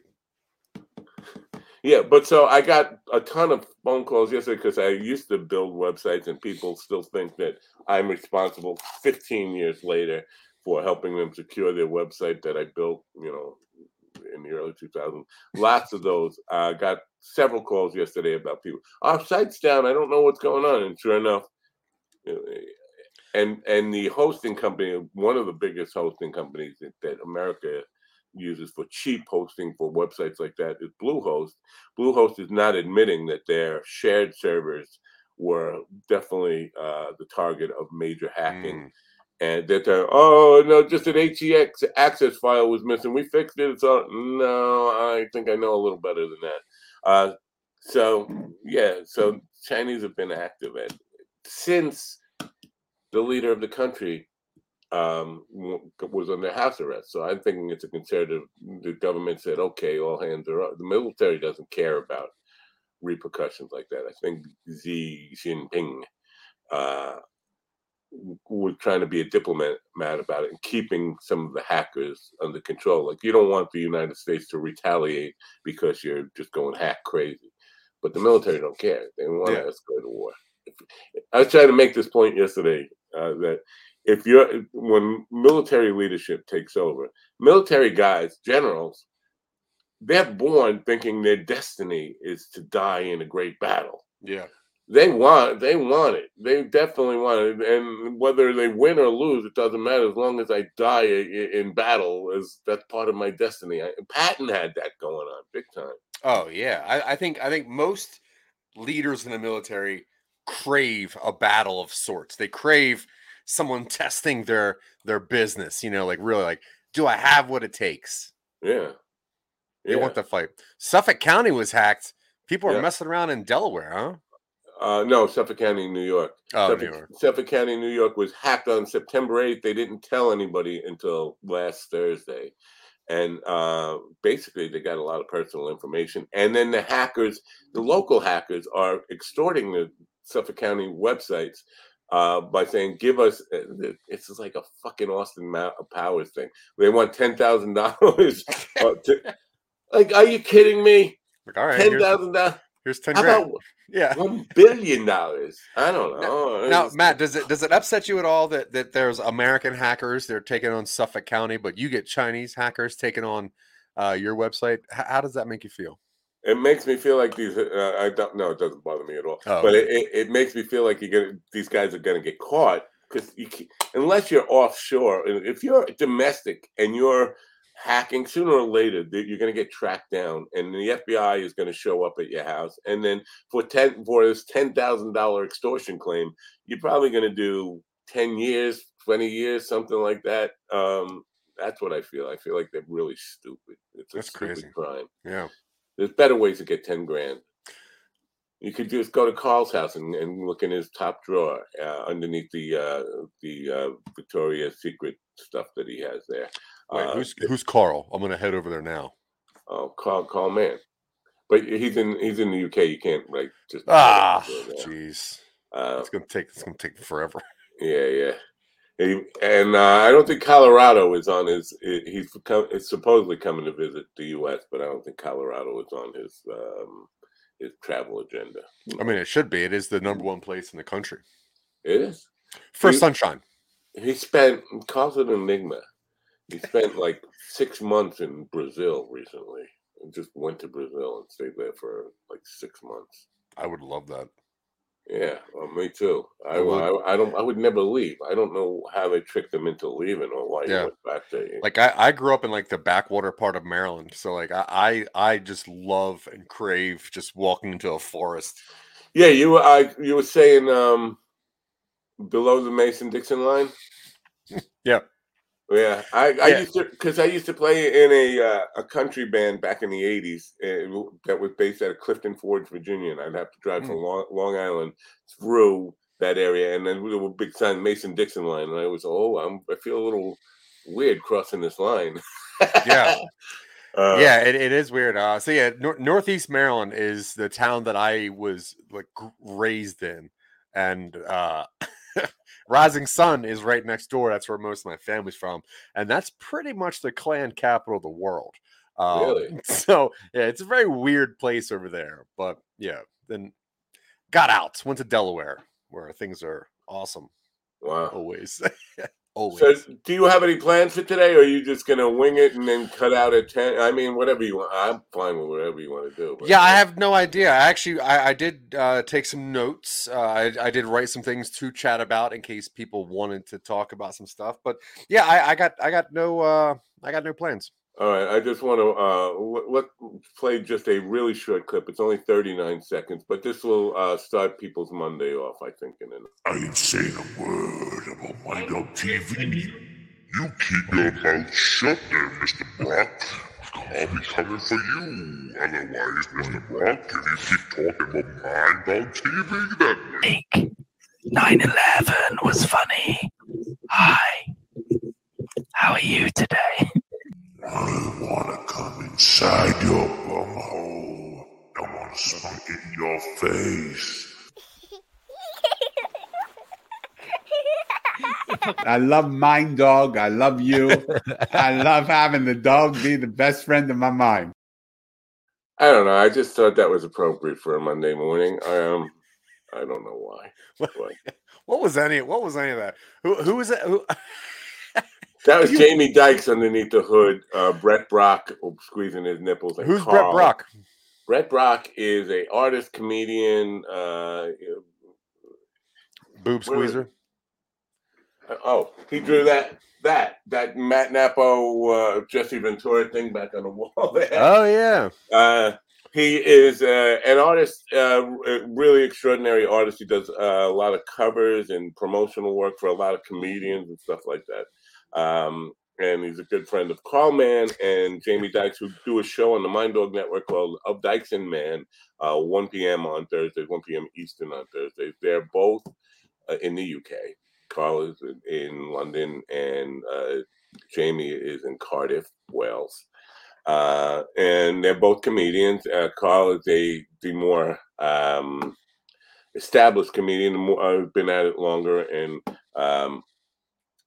Yeah, but so I got a ton of phone calls yesterday because I used to build websites, and people still think that I'm responsible 15 years later for helping them secure their website that I built, you know, in the early 2000s. Lots of those. I uh, got several calls yesterday about people. Our site's down. I don't know what's going on. And sure enough, and and the hosting company, one of the biggest hosting companies that, that America uses for cheap hosting for websites like that is Bluehost. Bluehost is not admitting that their shared servers were definitely uh, the target of major hacking. Mm. And that they're, oh, no, just an HEX access file was missing. We fixed it. It's all, no, I think I know a little better than that. Uh, so, yeah, so Chinese have been active and since the leader of the country um, was under house arrest. So I'm thinking it's a conservative. The government said, okay, all hands are up. The military doesn't care about repercussions like that. I think Xi Jinping uh, was trying to be a diplomat mad about it and keeping some of the hackers under control. Like you don't want the United States to retaliate because you're just going hack crazy. But the military don't care. They want yeah. us to go to war. I was trying to make this point yesterday uh, that if you're when military leadership takes over, military guys, generals, they're born thinking their destiny is to die in a great battle. Yeah. They want they want it. They definitely want it. And whether they win or lose, it doesn't matter as long as I die in battle is that's part of my destiny. Patton had that going on big time. Oh yeah. I, I think I think most leaders in the military crave a battle of sorts. They crave someone testing their their business. You know, like really, like, do I have what it takes? Yeah, they want the fight. Suffolk County was hacked. People are yeah. messing around in Delaware, huh? Uh, no, Suffolk County, New York. Oh, Suffolk, New York. Suffolk County, New York was hacked on September 8th. They didn't tell anybody until last Thursday. And uh, basically, they got a lot of personal information. And then the hackers, the local hackers, are extorting the Suffolk County websites uh, by saying, "Give us." Uh, it's just like a fucking Austin Powers thing. They want ten thousand dollars. Like, are you kidding me? Like, all right, ten thousand dollars. Here's ten grand. yeah, one billion dollars. I don't know. Now, now, Matt, does it does it upset you at all that that there's American hackers they're taking on Suffolk County, but you get Chinese hackers taking on uh, your website? H- how does that make you feel? It makes me feel like these. Uh, I don't know. It doesn't bother me at all. Oh, but it, it, it, makes me feel like you get these guys are going to get caught because you unless you're offshore. If you're domestic and you're hacking, sooner or later you're going to get tracked down, and the FBI is going to show up at your house. And then for ten for this ten thousand dollar extortion claim, you're probably going to do ten years, 20 years, something like that. Um, that's what I feel. I feel like they're really stupid. It's a That's stupid crazy. crime. Yeah. There's better ways to get 10 grand. You could just go to Carl's house and, and look in his top drawer uh, underneath the uh, the uh, Victoria's Secret stuff that he has there. Wait, Uh, who's who's Carl? I'm gonna head over there now. oh, Carl, Carl Mann. But he's in he's in the UK. You can't like just Ah, jeez, Uh, it's gonna take it's gonna take forever. Yeah, yeah. He, and uh, I don't think Colorado is on his. He's come, is supposedly coming to visit the U.S., but I don't think Colorado is on his um, his travel agenda. I mean, it should be. It is the number one place in the country It is. for You- sunshine. He spent calls it enigma. He spent like six months in Brazil recently, and just went to Brazil and stayed there for like six months. I would love that. Yeah, well, me too. I, I. I, I don't. I would never leave. I don't know how they tricked them into leaving or why Yeah. went back there. Like I, I grew up in like the backwater part of Maryland, so like I, I, I just love and crave just walking into a forest. Yeah, you were I you were saying um below the Mason Dixon line. Yeah. Yeah, I, I Yeah. used to because I used to play in a uh, a country band back in the '80s uh, that was based out of Clifton Forge, Virginia, and I'd have to drive from Long, Long Island through that area, and then we were big sign Mason Dixon line, and I was oh I'm I feel a little weird crossing this line. Yeah. uh, yeah, it, it is weird. Uh, so yeah, nor- Northeast Maryland is the town that I was like raised in, and uh, Rising Sun is right next door. That's where most of my family's from, and that's pretty much the Klan capital of the world. Um, Really? So yeah, it's a very weird place over there. But yeah, then got out, went to Delaware, where things are awesome Wow. always. always. So, do you have any plans for today, or are you just gonna wing it and then cut out at ten? I mean, whatever you want. I'm fine with whatever you want to do. but- Yeah, I have no idea. I actually, I, I did uh, take some notes. Uh, I, I did write some things to chat about in case people wanted to talk about some stuff. But yeah, I, I got, I got no, uh, I got no plans. All right, I just want to uh, let, let play just a really short clip. It's only 39 seconds, but this will uh, start people's Monday off, I think. In an I ain't saying a word about Mind Dog TV. You keep your mouth shut there, Mr. Brock. I'll be coming for you. Otherwise, Mr. Brock, if you keep talking about Mind Dog TV, then Nick, 9 11 was funny. Hi. How are you today? I wanna come inside your bumhole. I wanna spunk it in your face. I love Mind Dog. I love you. I love having the dog be the best friend of my mind. I don't know. I just thought that was appropriate for a Monday morning. I um, I don't know why. What, But what was any? What was any of that? Who, who was it? Who, that was You- Jamie Dykes underneath the hood. Uh, Brett Brock squeezing his nipples. Who's Brett Brock? Brett Brock is a artist, comedian. Uh, Boob squeezer. oh, he drew that that that Matt Nappo uh, Jesse Ventura thing back on the wall there. Oh yeah. Uh, he is uh, an artist, uh, a really extraordinary artist. He does uh, a lot of covers and promotional work for a lot of comedians and stuff like that. Um, and he's a good friend of Carl Mann and Jamie Dykes, who do a show on the Mind Dog Network called Of Dykes and Man, uh, 1 p.m. on Thursdays, 1 p.m. Eastern on Thursdays. They're both uh, in the UK. Carl is in, London, and uh, Jamie is in Cardiff, Wales uh, and they're both comedians. Uh, Carl is a the more um, established comedian. More I've been at it longer, and um,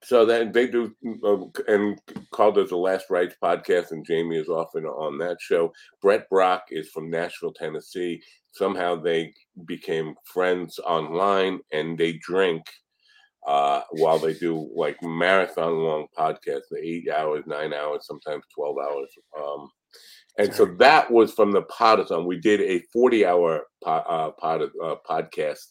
so that they do. Uh, and Carl does the Last Rites podcast, and Jamie is often on that show. Brett Brock is from Nashville, Tennessee. Somehow they became friends online, and they drink uh, while they do like marathon long podcasts, the eight hours, nine hours, sometimes 12 hours. Um, and so that was from the Podathon. We did a 40 hour po- uh, pod, uh, podcast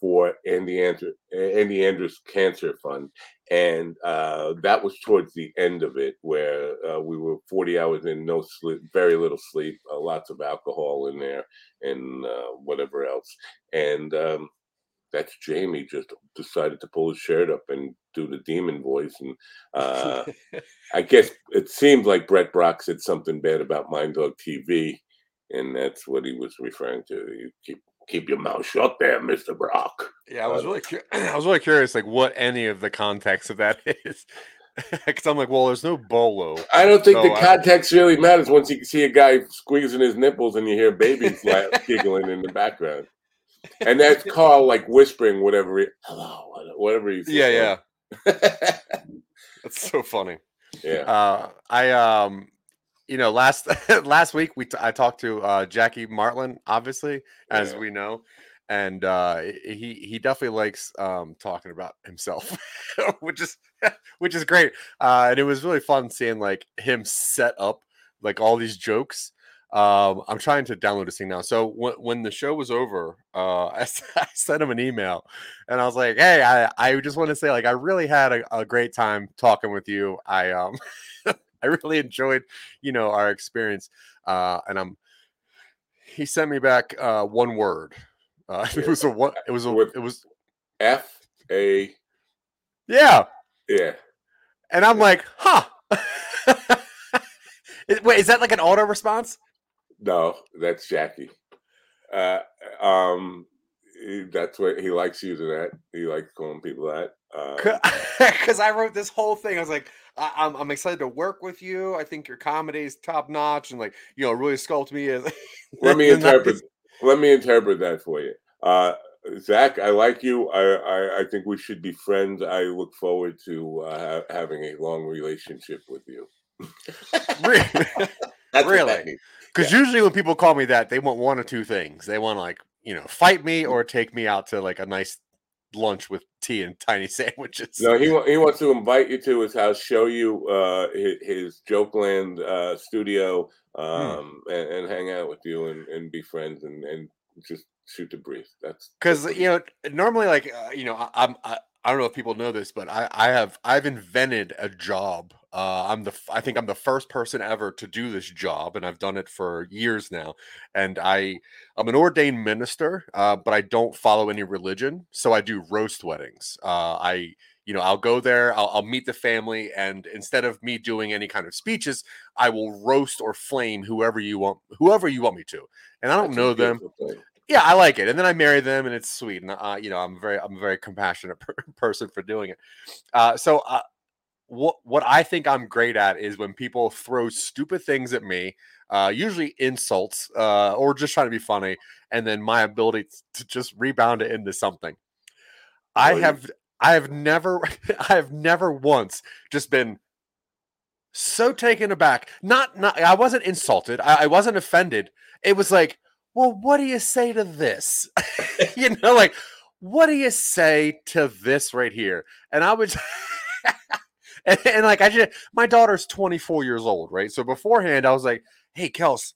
for Andy, Andrew, Andy Andrews Cancer Fund. And uh, that was towards the end of it, where uh, we were 40 hours in, no sleep, very little sleep, uh, lots of alcohol in there, and uh, whatever else. And um, that's Jamie just decided to pull his shirt up and do the demon voice. And uh, I guess it seems like Brett Brock said something bad about Mind Dog TV, and that's what he was referring to. You keep keep your mouth shut there, Mister Brock. Yeah, I was Uh, really cu- I was really curious, like what any of the context of that is, because I'm like, well, there's no bolo. I don't think the So, I- context really matters once you see a guy squeezing his nipples and you hear babies giggling in the background. And that's Carl like whispering whatever he, hello, whatever he's Yeah, yeah, yeah. that's so funny. yeah. Uh, I um, you know, last last week we t- I talked to uh, Jackie Martling, obviously, as Yeah. we know, and uh, he he definitely likes um talking about himself, which is which is great. Uh, and it was really fun seeing like him set up like all these jokes. Um, I'm trying to download this thing now. So when when the show was over, uh, I, sent him an email, and I was like, "Hey, I I just want to say like I really had a, a great time talking with you. I um I really enjoyed you know our experience, uh, and I'm." He sent me back uh, one word. Uh, it was a what? It was a With- it was F A yeah. yeah. And I'm like, huh. Wait, is that like an auto response? No, that's Jackie. Uh, um, he- that's what he likes using that. He likes calling people that. Um, Because I wrote this whole thing. I was like, I- I'm, I'm excited to work with you. I think your comedy is top notch and like, you know, really sculpt me as. let me interpret. Let me interpret that for you. Uh, Zack, I like you. I, I, I think we should be friends. I look forward to uh, ha- having a long relationship with you. Re- That's Really? Because usually when people call me that, they want one or two things. They want to like, you know, fight me or take me out to like a nice lunch with tea and tiny sandwiches. No, he he wants to invite you to his house, show you uh, his, his Jokeland uh, studio, Hmm. um, and, and hang out with you and, and be friends and, and just shoot the breeze. That's because you know normally like uh, you know I, i'm I, I don't know if people know this but i i have i've invented a job. Uh i'm the i think i'm the first person ever to do this job and i've done it for years now and i i'm an ordained minister uh but i don't follow any religion so i do roast weddings. Uh i you know i'll go there I'll, I'll meet the family and instead of me doing any kind of speeches i will roast or flame whoever you want whoever you want me to and i don't that's know them. thing. Yeah, I like it, and then I marry them, and it's sweet. And uh, you know, I'm very, I'm a very compassionate per- person for doing it. Uh, so, uh, what what I think I'm great at is when people throw stupid things at me, uh, usually insults, uh, or just trying to be funny, and then my ability to just rebound it into something. I have, I have never, I have never once just been so taken aback. Not, not, I wasn't insulted. I, I wasn't offended. It was like, well, what do you say to this? you know, like, what do you say to this right here? And I was, and, and like, I just, my daughter's 24 years old, right? So beforehand, I was like, hey, Kels,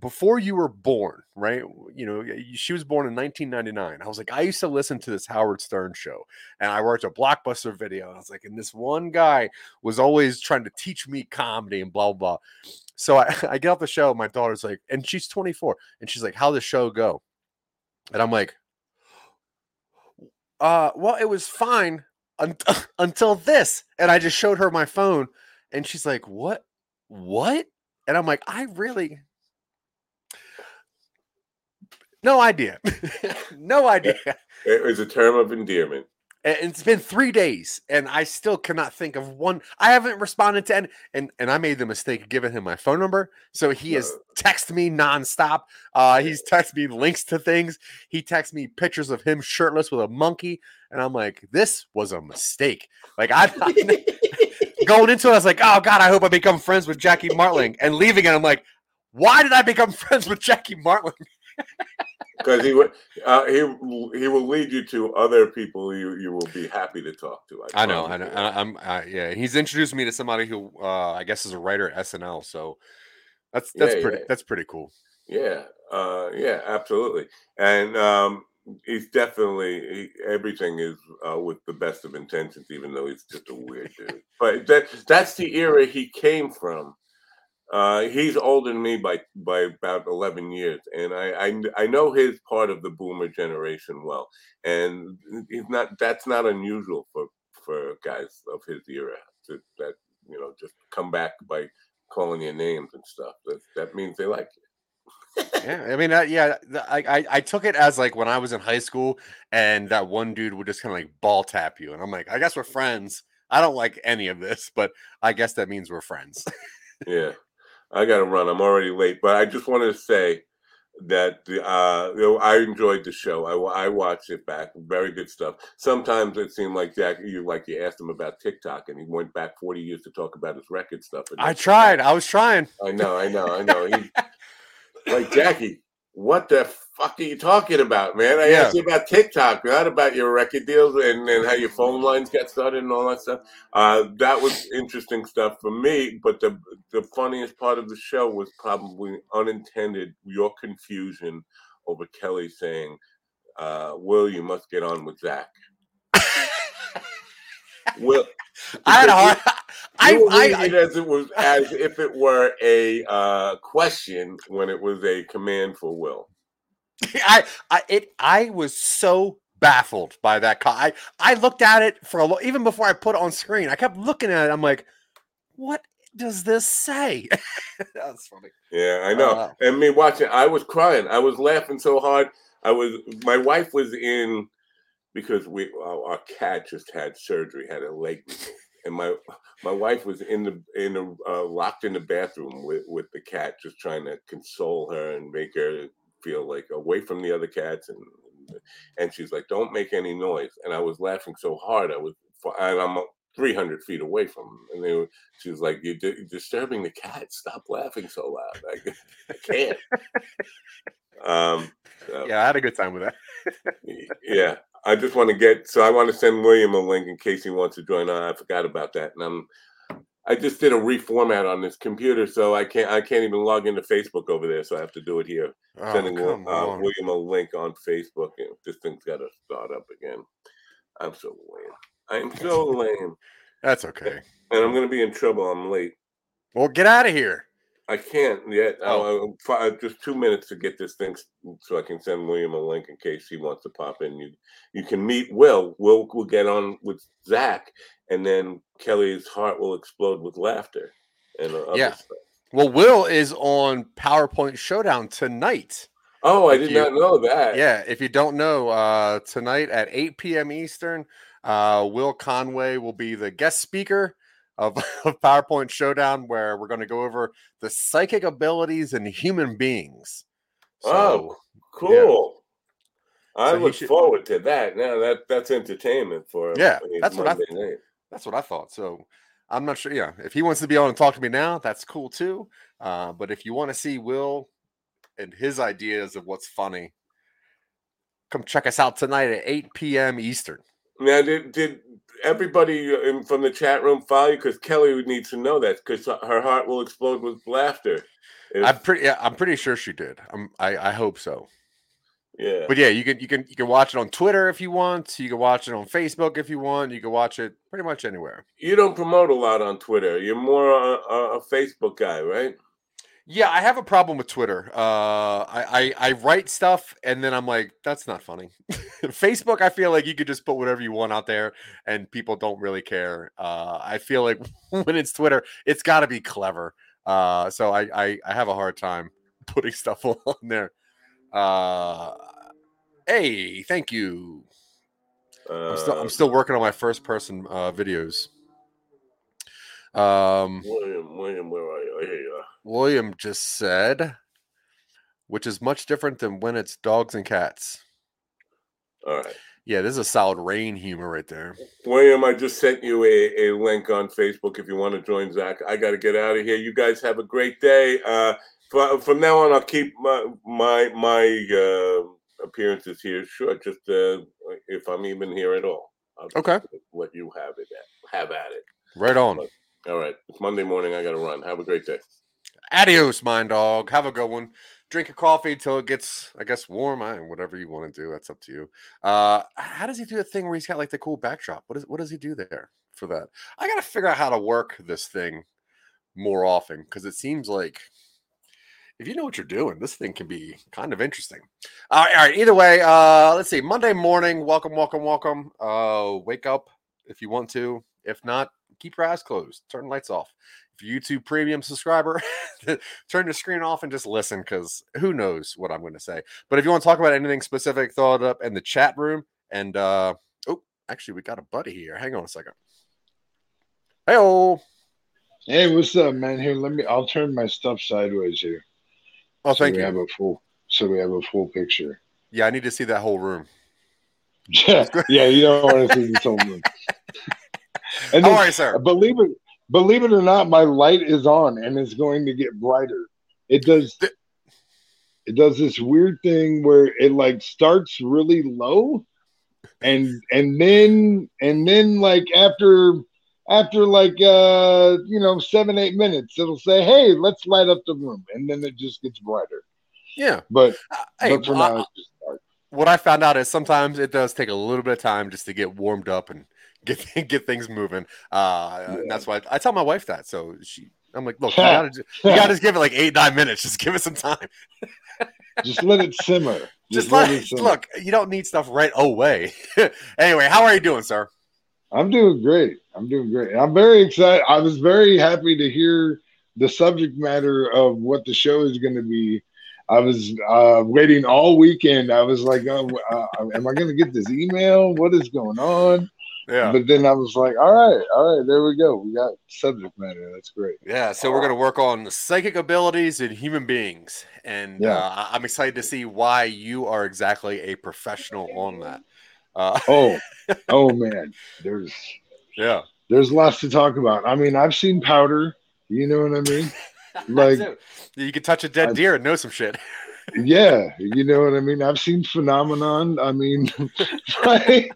before you were born, right? You know, she was born in 1999. I was like, I used to listen to this Howard Stern show, and I watched a blockbuster video. I was like, and this one guy was always trying to teach me comedy and blah blah. blah. So I, I get off the show. My daughter's like, and she's 24, and she's like, "How the show go?" And I'm like, "Uh, well, it was fine un- until this." And I just showed her my phone, and she's like, "What? What?" And I'm like, "I really." No idea. no idea. It was a term of endearment. And it's been three days, and I still cannot think of one. I haven't responded to any, and and I made the mistake of giving him my phone number, so he has texted me nonstop. Uh, he's texted me links to things. He texted me pictures of him shirtless with a monkey, and I'm like, this was a mistake. Like I, going into it, I was like, oh god, I hope I become friends with Jackie Martling, and leaving it, I'm like, why did I become friends with Jackie Martling? Because he would uh, he will- he will lead you to other people you you will be happy to talk to. I know, I know. I, I'm, I, yeah. He's introduced me to somebody who, uh, I guess, is a writer at SNL. So that's that's Yeah, pretty yeah. that's pretty cool. Yeah, uh, yeah, absolutely, and um, he's definitely he, everything is uh, with the best of intentions, even though he's just a weird dude. But that that's the era he came from. Uh, he's older than me by by about eleven years, and I, I I know his part of the boomer generation well, and he's not. That's not unusual for for guys of his era to that you know just come back by calling your names and stuff. That that means they like you. yeah, I mean, uh, yeah, I, I I took it as like when I was in high school, and that one dude would just kind of like ball tap you, and I'm like, I guess we're friends. I don't like any of this, but I guess that means we're friends. Yeah, I got to run. I'm already late, but I just wanted to say that the, uh, you know, I enjoyed the show. I, I watched it back. Very good stuff. Sometimes it seemed like Jack, you like you asked him about TikTok, and he went back 40 years to talk about his record stuff. and I tried. I was trying. I know, I know, I know. He, like Jackie, what the fuck are you talking about, man? I Yeah. asked you about TikTok, not about your record deals and, and how your phone lines got started and all that stuff. Uh, that was interesting stuff for me. But the the funniest part of the show was probably unintended your confusion over Kelly saying, uh, "Will, you must get on with Zack." Will, I had a hard. I, I, I it as it was as if it were a uh, question when it was a command for Will. I, I, it, I was so baffled by that. Co- I, I looked at it for a lo- even before I put it on screen. I kept looking at it. I'm like, what does this say? That's funny. Yeah, I know. Uh, and me watching, I was crying. I was laughing so hard. I was. My wife was in because we our, our cat just had surgery, had a leg, removed. and my my wife was in the in the uh, locked in the bathroom with with the cat, just trying to console her and make her feel like away from the other cats and and she's like, "Don't make any noise." And I was laughing so hard, I was, and I'm 300 feet away from them, and they were, she was like, "You're di- disturbing the cat. Stop laughing so loud. I, I can't." um, so, Yeah, I had a good time with that. yeah. I just want to get so I want to send William a link in case he wants to join on. I forgot about that, and I'm I just did a reformat on this computer, so I can't I can't even log into Facebook over there, so I have to do it here. Oh, Sending uh. William a link on Facebook, and this thing's got to start up again. I'm so lame. I'm so lame, That's okay. and I'm gonna be in trouble. I'm late. Well, get out of here. I can't yet. Oh. Oh. fi- just two minutes to get this thing, so I can send William a link in case he wants to pop in. You, you can meet Will. Will will get on with Zack, and then Kelly's heart will explode with laughter. And uh, other Yeah. stuff. Well, Will is on PowerPoint Showdown tonight. Oh, I did you- not know that. Yeah, if you don't know, uh, tonight at 8 p.m. Eastern, uh, Will Conway will be the guest speaker of, of PowerPoint Showdown, where we're going to go over the psychic abilities in human beings. Oh, So, Cool. I So look should- forward to that. Now that that's entertainment for Yeah, that's what I- Monday night. that's what I thought. So I'm not sure. Yeah, if he wants to be on and talk to me now, that's cool too. Uh, but if you want to see Will and his ideas of what's funny, come check us out tonight at 8 p.m. Eastern. Now, did did everybody in, from the chat room follow you? Because Kelly needs to know that because her heart will explode with laughter. If- I'm pretty. Yeah, I'm pretty sure she did. I'm, I I hope so. yeah. But yeah, you can you can you can watch it on Twitter if you want. You can watch it on Facebook if you want. You can watch it pretty much anywhere. you don't promote a lot on Twitter. You're more a, a Facebook guy, right? Yeah, I have a problem with Twitter. Uh, I, I I write stuff and then I'm like, that's not funny. Facebook, I feel like you could just put whatever you want out there and people don't really care. Uh, I feel like when it's Twitter, it's got to be clever. Uh, so I, I I have a hard time putting stuff on there. Uh, hey, thank you. I'm still I'm Uh, still working on my first person uh, videos. Um, William, William, where are you? Here you are. William just said, which is much different than when it's dogs and cats. All right. Yeah, this is a solid rain humor right there. William, I just sent you a, a link on Facebook if you want to join Zack. I got to get out of here. You guys have a great day. Uh, fr- from now on, I'll keep my my my uh, appearances here short, just uh, if I'm even here at all. I'll Okay. let you have it. Have at it. Right on. All right. It's Monday morning. I got to run. Have a great day. Adios, mind dog. Have a good one. Drink a coffee till it gets, I guess, warm. I whatever you want to do. That's up to you. Uh, how does he do a thing where he's got like the cool backdrop? What is what does he do there for that? I gotta figure out how to work this thing more often because it seems like if you know what you're doing, this thing can be kind of interesting. All right, all right. Either way, uh, let's see. Monday morning, welcome, welcome, welcome. Uh, wake up if you want to. If not, keep your eyes closed. Turn the lights off. If you're YouTube Premium subscriber, turn the screen off and just listen because who knows what I'm going to say. But if you want to talk about anything specific, throw it up in the chat room. And uh, oh, actually, we got a buddy here. Hang on a second. Hey, oh. Hey, what's up, man? Here, let me. I'll turn my stuff sideways here. Oh, so thank we you. have a full. So we have a full picture. Yeah, I need to see that whole room. Yeah, yeah. You don't want to see this whole room. And are you, sir? believe it, believe it or not, my light is on and it's going to get brighter. It does. It does this weird thing where it like starts really low, and and then and then like after after like uh you know seven eight minutes, it'll say, "Hey, let's light up the room," and then it just gets brighter. Yeah. But Uh, Hey, but for well, now, it's just dark. what I found out is sometimes it does take a little bit of time just to get warmed up and get get things moving. Uh, and that's why I, tell my wife that. So she, I'm like, look, you gotta, you gotta just give it like eight nine minutes. Just give it some time. just let it simmer. Just, let let it simmer. look. You don't need stuff right away. anyway, how are you doing, sir? I'm doing great. I'm doing great. I'm very excited. I was very happy to hear the subject matter of what the show is going to be. I was uh, waiting all weekend. I was like, oh, uh, "Am I going to get this email? What is going on?" Yeah. But then I was like, "All right, all right, there we go. We got subject matter. That's great." Yeah, so we're going to work on psychic abilities in human beings, and Yeah. uh, I'm excited to see why you are exactly a professional on that. Uh, Oh, oh man, there's yeah, there's lots to talk about. I mean, I've seen powder. You know what I mean? Like- you can touch a dead I- deer and know some shit. Yeah, you know what I mean. I've seen phenomenon. I mean, right?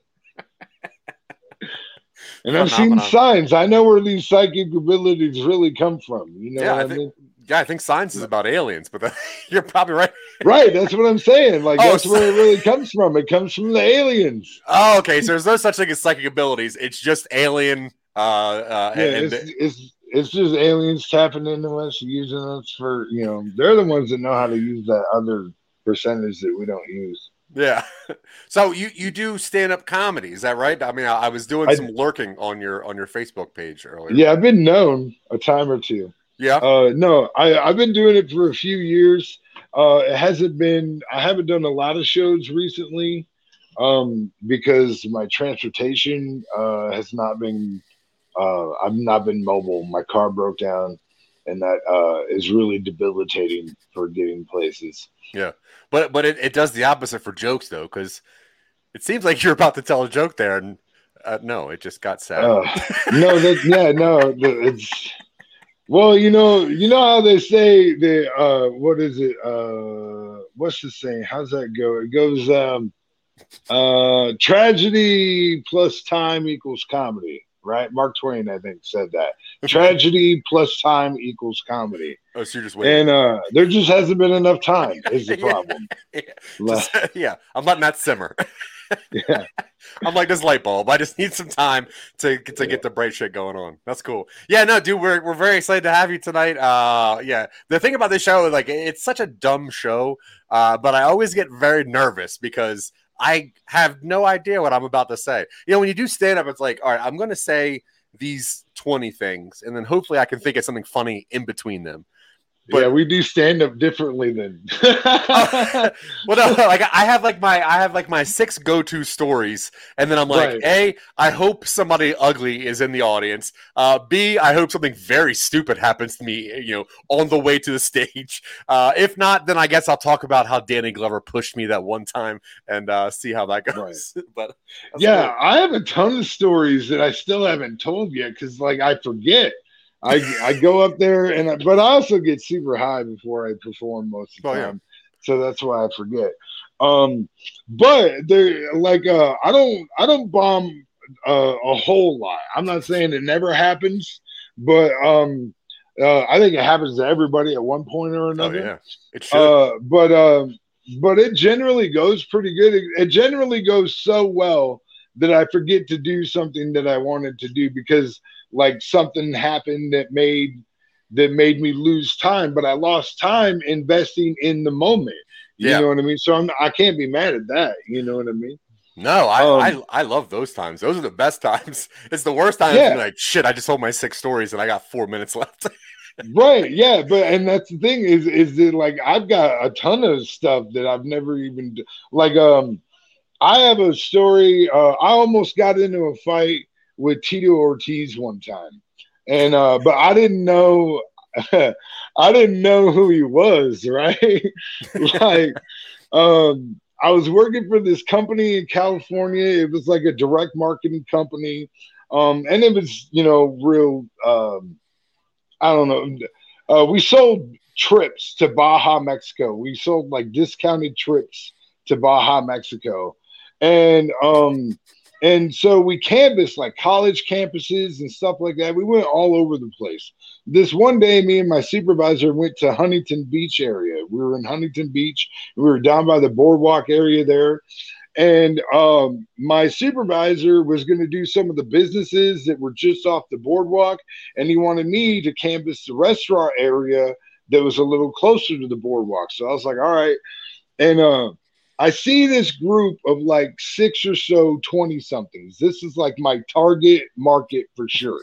And I've seen signs. I know where these psychic abilities really come from. You know Yeah, what I I, think- mean? Yeah, I think science is about aliens, but that, you're probably right. Right. That's what I'm saying. Like Oh, that's where it really comes from. It comes from the aliens. Oh, okay. So there's no such thing as psychic abilities. It's just alien. Uh, uh, Yeah, and, it's, it's it's just aliens tapping into us, using us for you know. They're the ones that know how to use that other percentage that we don't use. Yeah. So you you do stand up comedy, is that right? I mean, I, I was doing I- some lurking on your on your Facebook page earlier. Yeah, I've been known a time or two. Yeah. Uh, no, I, I've been doing it for a few years. Uh, it hasn't been, I haven't done a lot of shows recently um, because my transportation uh, has not been, uh, I've not been mobile. My car broke down, and that uh, is really debilitating for getting places. Yeah, but but it, it does the opposite for jokes though, because it seems like you're about to tell a joke there, and uh, no, it just got sad. Uh, no, that, yeah, no, it's, well, you know, you know how they say the, uh, what is it? Uh, what's the saying? How's that go? It goes, um, uh, tragedy plus time equals comedy, right? Mark Twain, I think, said that. Tragedy plus time equals comedy. oh, so you're just waiting. And uh, there just hasn't been enough time, is the Yeah. problem. Just- yeah, I'm letting that simmer. Yeah. I'm like this light bulb. I just need some time to to get the bright shit going on. That's cool. Yeah, no, dude, we're we're very excited to have you tonight. Uh, yeah, the thing about this show, like, it's such a dumb show, uh, but I always get very nervous because I have no idea what I'm about to say. You know, when you do stand up, it's like, all right, I'm going to say these 20 things, and then hopefully I can think of something funny in between them. But- yeah, we do stand up differently than. well, no, like I have like my I have like my six go to stories, and then I'm like, Right. a, I hope somebody ugly is in the audience. Uh, B, I hope something very stupid happens to me, you know, on the way to the stage. Uh, if not, then I guess I'll talk about how Danny Glover pushed me that one time and uh, see how that goes. but yeah, cool. I have a ton of stories that I still haven't told yet because, like, I forget. I I go up there and I, but I also get super high before I perform most of the Oh, yeah. time, so that's why I forget. Um, but there, like, uh, I don't I don't bomb uh, a whole lot. I'm not saying it never happens, but um, uh, I think it happens to everybody at one point or oh another. yeah, it should. Uh, but um, but it generally goes pretty good. It, it generally goes so well that I forget to do something that I wanted to do because like something happened that made that made me lose time, but I lost time investing in the moment. You Yeah. know what I mean? So I'm I can't be mad at that. You know what I mean? No, I, Um, I I love those times. Those are the best times. It's the worst times. Yeah. Like shit, I just told my six stories and I got four minutes left. right yeah but and that's the thing is is that like i've got a ton of stuff that i've never even like um i have a story uh i almost got into a fight with tito ortiz one time. And uh but i didn't know i didn't know who he was right? Like um i was working for this company in california. It was like a direct marketing company. Um and it was you know real um I don't know. Uh, we sold trips to Baja, Mexico. We sold like discounted trips to Baja, Mexico, and um, and so we canvassed like college campuses and stuff like that. We went all over the place. This one day, me and my supervisor went to Huntington Beach area. We were in Huntington Beach. We were down by the boardwalk area there, and um, my supervisor was going to do some of the businesses that were just off the boardwalk and he wanted me to canvass the restaurant area that was a little closer to the boardwalk. So I was like, all right. And uh, I see this group of like six or so 20 somethings. This is like my target market for sure.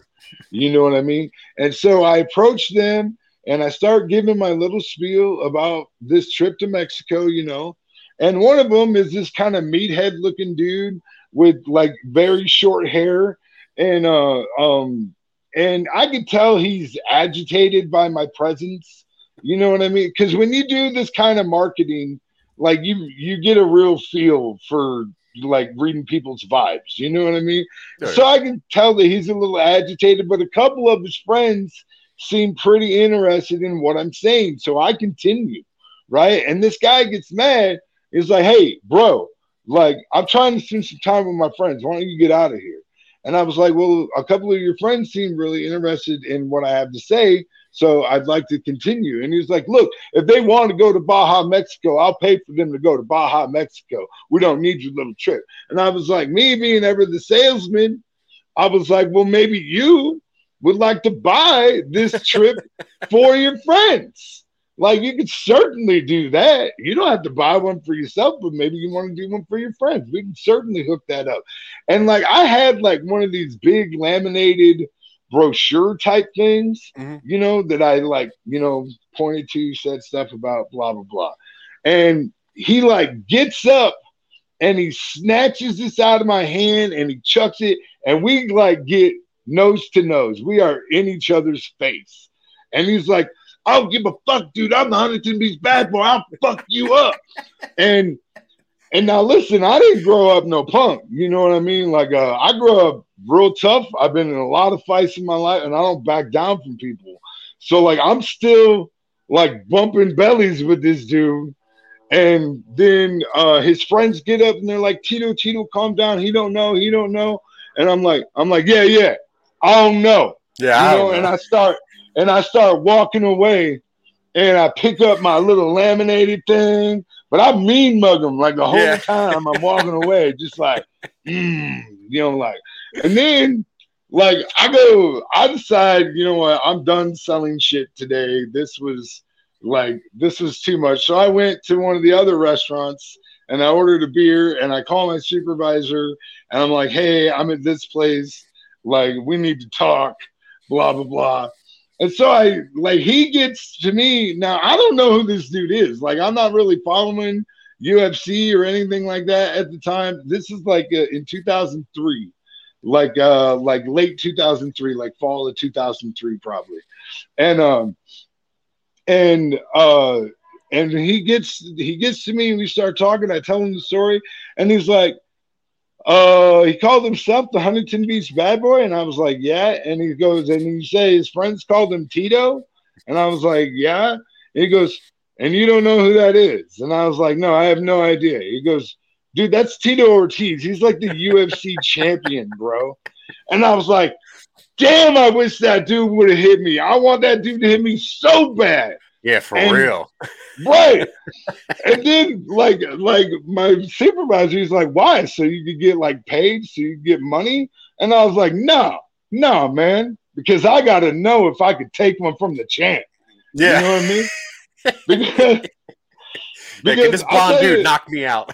You know what I mean? And so I approach them and I start giving my little spiel about this trip to Mexico, you know. And one of them is this kind of meathead looking dude with like very short hair and uh um and I could tell he's agitated by my presence. You know what I mean? Because when you do this kind of marketing, like you you get a real feel for like reading people's vibes. You know what I mean? Sure. So I can tell that he's a little agitated, but a couple of his friends seem pretty interested in what I'm saying. So I continue, right? And this guy gets mad. He's like, "Hey, bro, like I'm trying to spend some time with my friends. Why don't you get out of here?" And I was like, well, a couple of your friends seem really interested in what I have to say. So I'd like to continue. And he was like, look, if they want to go to Baja, Mexico, I'll pay for them to go to Baja, Mexico. We don't need your little trip. And I was like, me being ever the salesman, I was like, well, maybe you would like to buy this trip for your friends. Like you could certainly do that. You don't have to buy one for yourself, but maybe you want to do one for your friends. We can certainly hook that up. And like I had like one of these big laminated brochure type things, Mhm. you know, that I like, you know, pointed to, said stuff about blah blah blah. And he like gets up and he snatches this out of my hand and he chucks it, and we like get nose to nose. We are in each other's face. And he's like, I don't give a fuck, dude. I'm the Huntington Beach bad boy. I'll fuck you up. And and now listen, I didn't grow up no punk. You know what I mean? Like uh, I grew up real tough. I've been in a lot of fights in my life, and I don't back down from people. So like I'm still like bumping bellies with this dude. And then uh, his friends get up and they're like, Tito, Tito, calm down. He don't know. He don't know. And I'm like, I'm like, yeah, yeah. I don't know Yeah, I you don't know, and. I start and I start walking away, and I pick up my little laminated thing, but I mean mug him like the whole Yeah. time I'm walking away, just like, mm, you know, like, and then like I go, I decide, you know what, I'm done selling shit today. This was like this was too much, so I went to one of the other restaurants. And I ordered a beer, and I call my supervisor, and I'm like, "Hey, I'm at this place. Like, we need to talk." blah blah blah. And so I like he gets to me now. I don't know who this dude is. Like I'm not really following UFC or anything like that at the time. This is like uh, in 2003, like uh like late 2003, like fall of 2003 probably. And um and uh and he gets he gets to me and we start talking. I tell him the story, and he's like, uh, he called himself the Huntington Beach bad boy, and I was like, yeah. And he goes, and he say his friends called him Tito, and I was like, yeah. And he goes, and you don't know who that is, and I was like, no, I have no idea. He goes, dude, that's Tito Ortiz. He's like the UFC champion, bro. And I was like, damn, I wish that dude would have hit me. I want that dude to hit me so bad Yeah, for and- real. right and then like like my supervisor he's like why so you could get like paid so you get money and i was like no no man because I got to know if I could take one from the champ. Yeah. You know what I mean? Because, Yeah, can this blonde dude knocked me out?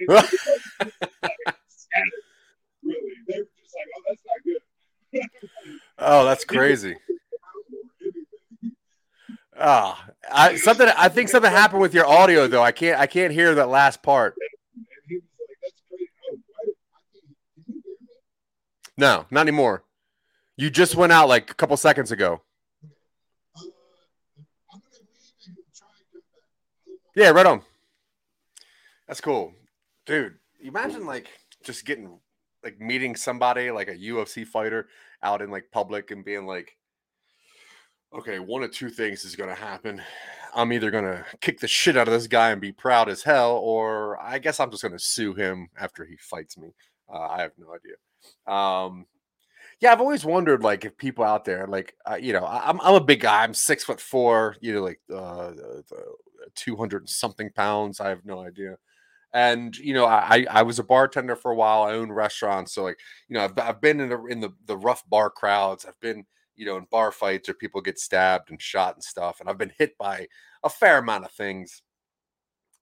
oh, that's crazy. Ah, I something. I think something happened with your audio though. I can't. I can't hear that last part. No, not anymore. You just went out like a couple seconds ago. Yeah, right on. That's cool, dude. Imagine like just getting like meeting somebody like a UFC fighter out in like public and being like, okay, one of two things is gonna happen. I'm either gonna kick the shit out of this guy and be proud as hell, or I guess I'm just gonna sue him after he fights me. Uh, I have no idea. Um, yeah, I've always wondered like if people out there, like uh, you know, I- I'm I'm a big guy. I'm six foot four. You know, like uh, two hundred something pounds. I have no idea. And you know, I I- was a bartender for a while. I own restaurants, so like you know, I've, I've been in the in the the rough bar crowds. I've been you know in bar fights where people get stabbed and shot and stuff, and I've been hit by a fair amount of things.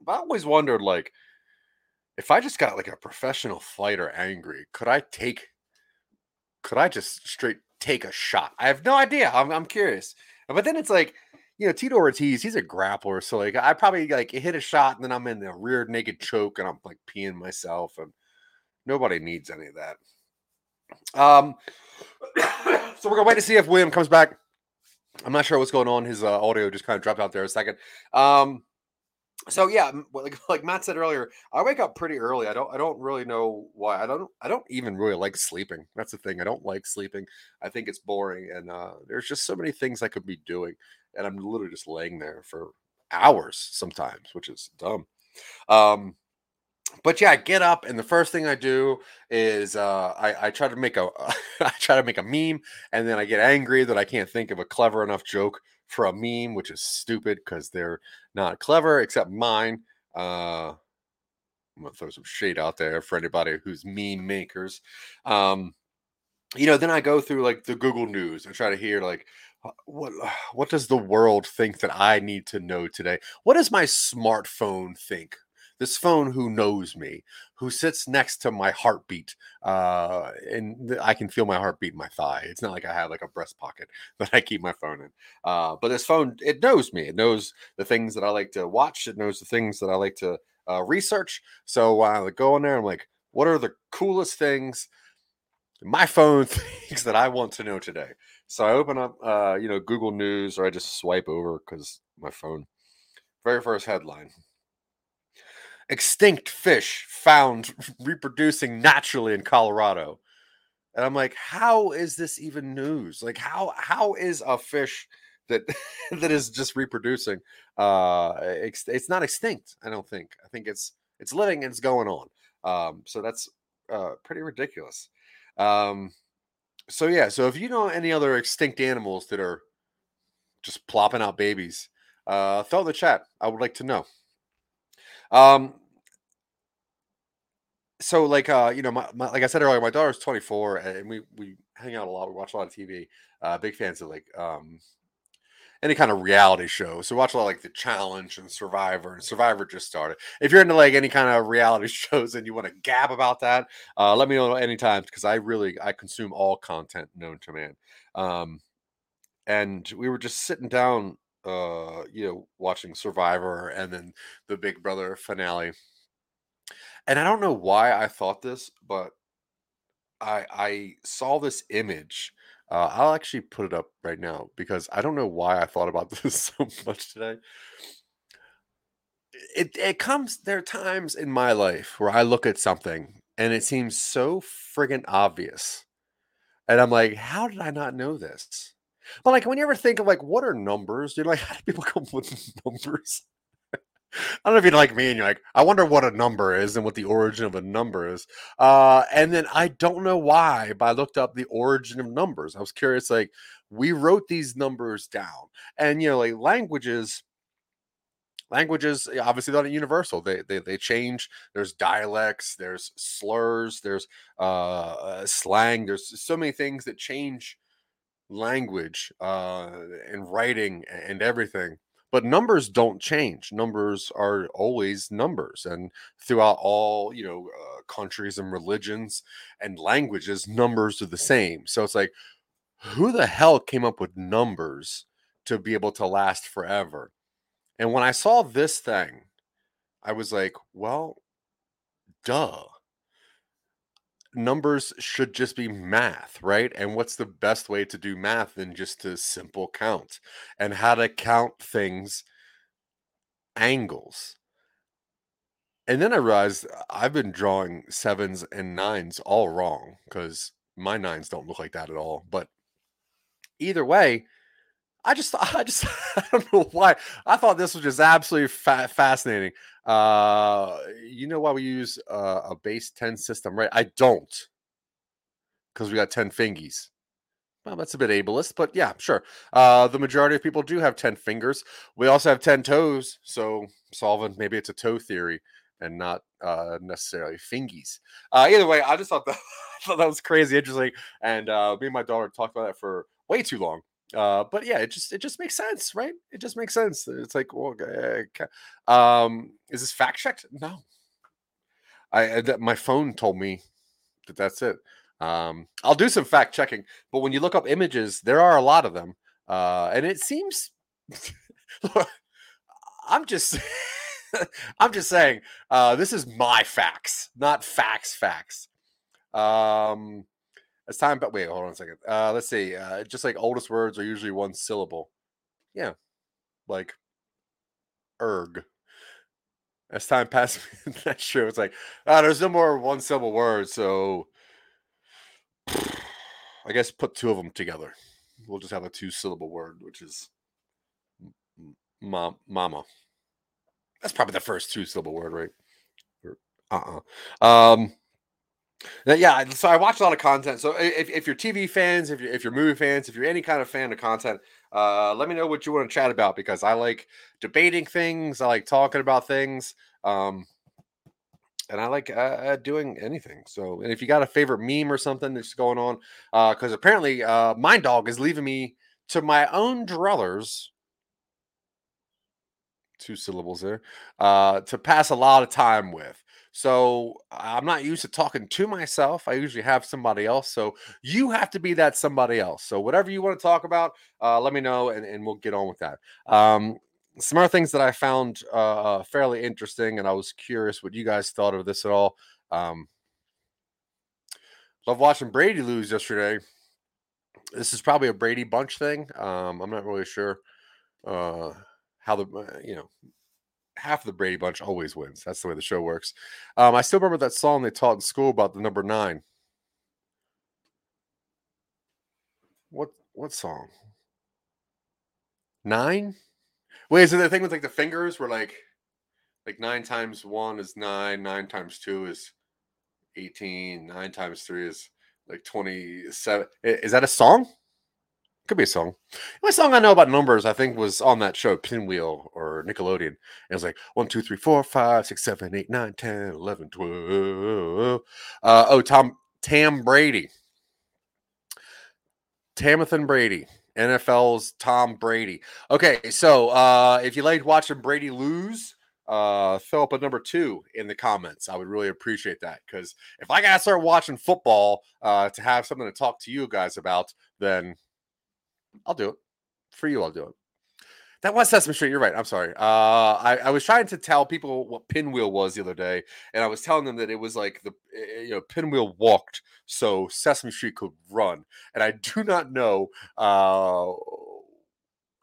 But I always wondered like if I just got like a professional fighter angry, could I take could I just straight take a shot? I have no idea. I'm, I'm curious. But then it's like, you know, Tito Ortiz, he's a grappler. So like I probably like hit a shot and then I'm in the rear naked choke and I'm like peeing myself and nobody needs any of that. Um so we're gonna wait to see if William comes back. I'm not sure what's going on. His uh, audio just kind of dropped out there a second. Um so yeah, like like Matt said earlier, I wake up pretty early. I don't I don't really know why. I don't I don't even really like sleeping. That's the thing. I don't like sleeping. I think it's boring and uh there's just so many things I could be doing and I'm literally just laying there for hours sometimes, which is dumb. Um but yeah, I get up and the first thing I do is uh, I, I try to make a I try to make a meme and then I get angry that I can't think of a clever enough joke for a meme, which is stupid because they're not clever except mine. Uh, I'm gonna throw some shade out there for anybody who's meme makers. Um, you know, then I go through like the Google News and try to hear like what what does the world think that I need to know today? What does my smartphone think? This phone who knows me, who sits next to my heartbeat, uh, and I can feel my heartbeat in my thigh. It's not like I have like a breast pocket that I keep my phone in. Uh, but this phone, it knows me. It knows the things that I like to watch. It knows the things that I like to uh, research. So I go in there, I'm like, what are the coolest things my phone thinks that I want to know today? So I open up, uh, you know, Google News, or I just swipe over because my phone. Very first headline: Extinct fish found reproducing naturally in Colorado. And I'm like, how is this even news? Like, how how is a fish that that is just reproducing? Uh, ex- it's not extinct. I don't think. I think it's it's living and it's going on. Um, so that's uh, pretty ridiculous. Um, so yeah. So if you know any other extinct animals that are just plopping out babies, uh, throw in the chat. I would like to know. Um, so like uh you know my, my like i said earlier my daughter's 24 and we we hang out a lot we watch a lot of tv uh big fans of like um any kind of reality show. So watch a lot like the challenge and survivor and survivor just started. If you're into like any kind of reality shows and you want to gab about that uh let me know anytime because i really i consume all content known to man. Um and we were just sitting down uh you know watching survivor and then the big brother finale. And I don't know why I thought this, but I I saw this image. Uh, I'll actually put it up right now because I don't know why I thought about this so much today. It it comes there are times in my life where I look at something and it seems so friggin' obvious, and I'm like, how did I not know this? But like when you ever think of like what are numbers, you're like, how do people come up with numbers? I don't know if you're like me and you're like, I wonder what a number is and what the origin of a number is. Uh, and then I don't know why, but I looked up the origin of numbers. I was curious, like, we wrote these numbers down. And you know, like languages, languages eh, obviously they're not universal. They, they they change. There's dialects, there's slurs, there's uh, uh slang, there's so many things that change language uh and writing and everything but numbers don't change. Numbers are always numbers and throughout all you know uh, countries and religions and languages numbers are the same. So it's like who the hell came up with numbers to be able to last forever? And when i saw this thing i was like well duh numbers should just be math, right? And what's the best way to do math than just to simple count and how to count things angles. And then I realized uh, I've been drawing sevens and nines all wrong because my nines don't look like that at all. But either way, I just, I just, I don't know why. I thought this was just absolutely fa- fascinating. Uh, you know why we use uh, a base 10 system, right? I don't because we got 10 fingies. Well, that's a bit ableist, but yeah, sure. Uh, the majority of people do have 10 fingers. We also have 10 toes. So, solving maybe it's a toe theory and not uh, necessarily fingies. Uh, either way, I just thought that, thought that was crazy interesting. And uh, me and my daughter talked about that for way too long. Uh, but yeah, it just it just makes sense, right? It just makes sense. It's like, well, uh, um, is this fact checked? No, I, I that my phone told me that that's it. Um, I'll do some fact checking, but when you look up images, there are a lot of them, uh, and it seems. I'm just, I'm just saying, uh, this is my facts, not facts. Facts. Um, as time, but wait, hold on a second. Uh, let's see. Uh, just like oldest words are usually one syllable. Yeah, like erg. As time passes, that's true. It's like uh, there's no more one syllable words, so I guess put two of them together. We'll just have a two syllable word, which is mom, mama. That's probably the first two syllable word, right? Uh uh-uh. uh Um, yeah, so I watch a lot of content. So if, if you're TV fans, if you're, if you're movie fans, if you're any kind of fan of content, uh, let me know what you want to chat about because I like debating things. I like talking about things. Um, and I like uh, uh doing anything. So, and if you got a favorite meme or something that's going on, because uh, apparently uh, my dog is leaving me to my own druthers, two syllables there, uh, to pass a lot of time with. So I'm not used to talking to myself. I usually have somebody else. So you have to be that somebody else. So whatever you want to talk about, uh, let me know and, and we'll get on with that. Um, some other things that I found uh, uh, fairly interesting, and I was curious what you guys thought of this at all. Um, love watching Brady lose yesterday. This is probably a Brady bunch thing. Um, I'm not really sure uh, how the uh, you know half of the Brady Bunch always wins. That's the way the show works. Um, I still remember that song they taught in school about the number nine. What what song? Nine? Wait, is it the thing with like the fingers where like like nine times one is nine, nine times two is 18, nine times three is like 27. Is that a song? Could be a song. The only song I know about numbers, I think, was on that show, Pinwheel or Nickelodeon. It was like 1, 2, 3, 4, 5, 6, 7, 8, 9, 10, 11, 12. Uh, oh, Tom Tam Brady. Tamathan Brady. NFL's Tom Brady. Okay, so uh, if you liked watching Brady lose, uh, throw up a number two in the comments. I would really appreciate that because if I gotta start watching football uh, to have something to talk to you guys about, then I'll do it. For you, I'll do it. That was Sesame Street. You're right. I'm sorry. Uh, I, I was trying to tell people what Pinwheel was the other day, and I was telling them that it was like the eh, eh, you know Pinwheel walked so Sesame Street could run, and I do not know. Uh,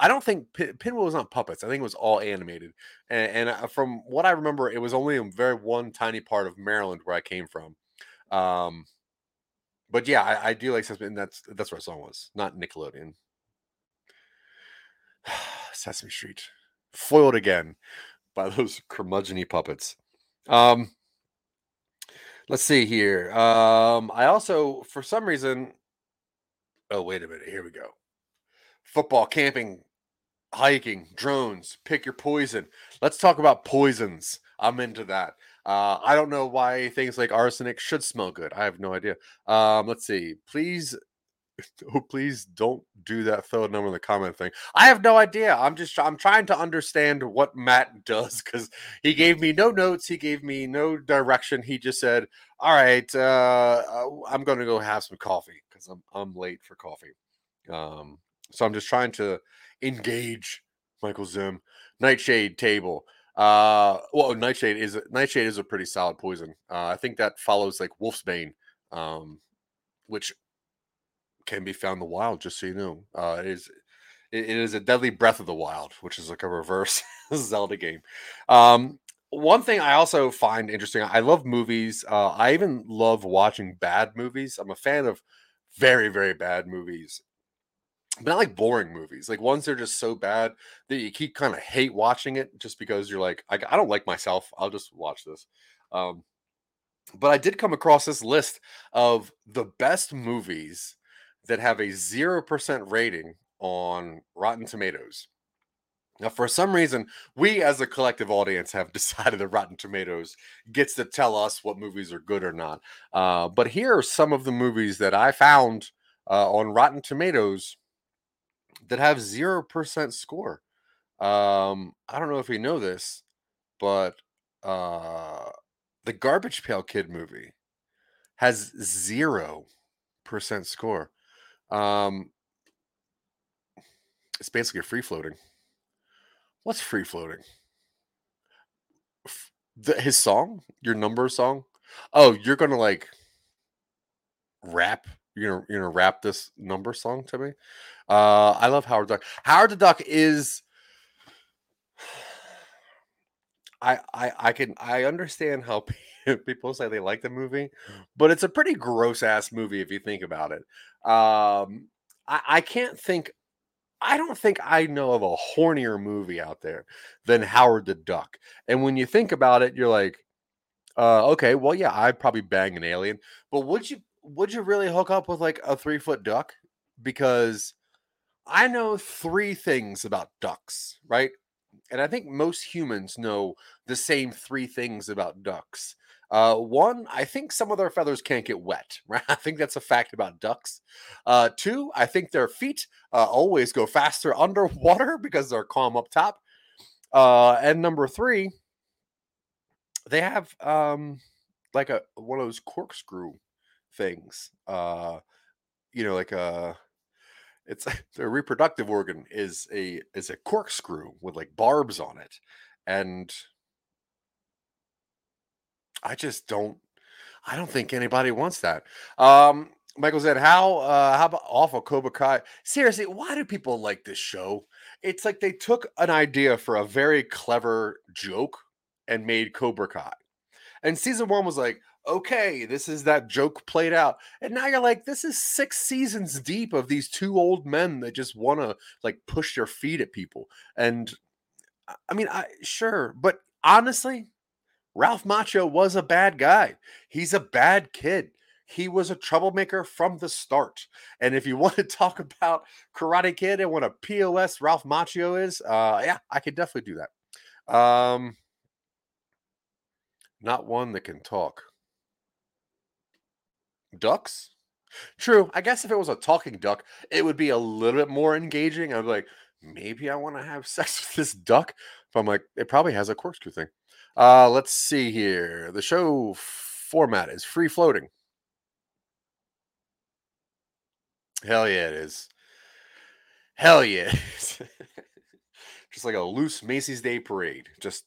I don't think Pin- Pinwheel was on puppets. I think it was all animated, and, and uh, from what I remember, it was only in very one tiny part of Maryland where I came from. Um, but yeah, I, I do like Sesame, and that's that's what song was, not Nickelodeon. Sesame Street foiled again by those curmudgeony puppets. Um, let's see here. Um, I also, for some reason, oh wait a minute, here we go. Football, camping, hiking, drones. Pick your poison. Let's talk about poisons. I'm into that. Uh, I don't know why things like arsenic should smell good. I have no idea. Um, let's see. Please oh please don't do that throw a number in the comment thing. I have no idea. I'm just i'm trying to understand what matt does because he gave me no notes he gave me no direction. He just said all right uh, i'm gonna go have some coffee because I'm, I'm late for coffee. Um, so i'm just trying to engage michael zim nightshade table. Uh well nightshade is nightshade is a pretty solid poison. Uh, i think that follows like wolf's bane um which can be found in the wild. Just so you know, uh, it is it is a deadly breath of the wild, which is like a reverse Zelda game. Um, one thing I also find interesting, I love movies. Uh, I even love watching bad movies. I'm a fan of very, very bad movies, but not like boring movies. Like ones that are just so bad that you keep kind of hate watching it just because you're like, I, I don't like myself. I'll just watch this. Um, but I did come across this list of the best movies that have a 0% rating on Rotten Tomatoes. Now, for some reason, we as a collective audience have decided that Rotten Tomatoes gets to tell us what movies are good or not. Uh, but here are some of the movies that I found uh, on Rotten Tomatoes that have 0% score. Um, I don't know if you know this, but uh, the Garbage Pail Kid movie has 0% score. Um, it's basically free floating. What's free floating? The, his song, your number song. Oh, you're gonna like rap. You're gonna you're gonna rap this number song to me. Uh, I love Howard Duck. Howard the Duck is. I I I can I understand how people say they like the movie, but it's a pretty gross ass movie if you think about it. Um, I, I can't think. I don't think I know of a hornier movie out there than Howard the Duck. And when you think about it, you're like, uh, okay, well, yeah, I'd probably bang an alien, but would you would you really hook up with like a three foot duck? Because I know three things about ducks, right? And I think most humans know the same three things about ducks. Uh, one, I think some of their feathers can't get wet. Right? I think that's a fact about ducks. Uh, two, I think their feet uh, always go faster underwater because they're calm up top. Uh, and number three, they have um, like a one of those corkscrew things. Uh, you know, like a uh, it's their reproductive organ is a is a corkscrew with like barbs on it, and I just don't. I don't think anybody wants that. Um, Michael said, "How uh, how about awful Cobra Kai? Seriously, why do people like this show? It's like they took an idea for a very clever joke and made Cobra Kai. And season one was like, okay, this is that joke played out. And now you're like, this is six seasons deep of these two old men that just want to like push their feet at people. And I mean, I sure, but honestly, Ralph Macchio was a bad guy. He's a bad kid. He was a troublemaker from the start. And if you want to talk about Karate Kid and what a POS Ralph Macchio is, uh, yeah, I could definitely do that. Um, not one that can talk. Ducks? True. I guess if it was a talking duck, it would be a little bit more engaging. I'd be like, maybe I want to have sex with this duck. But I'm like, it probably has a corkscrew thing. Uh, let's see here. The show format is free floating. Hell yeah, it is. Hell yeah. just like a loose Macy's Day Parade. Just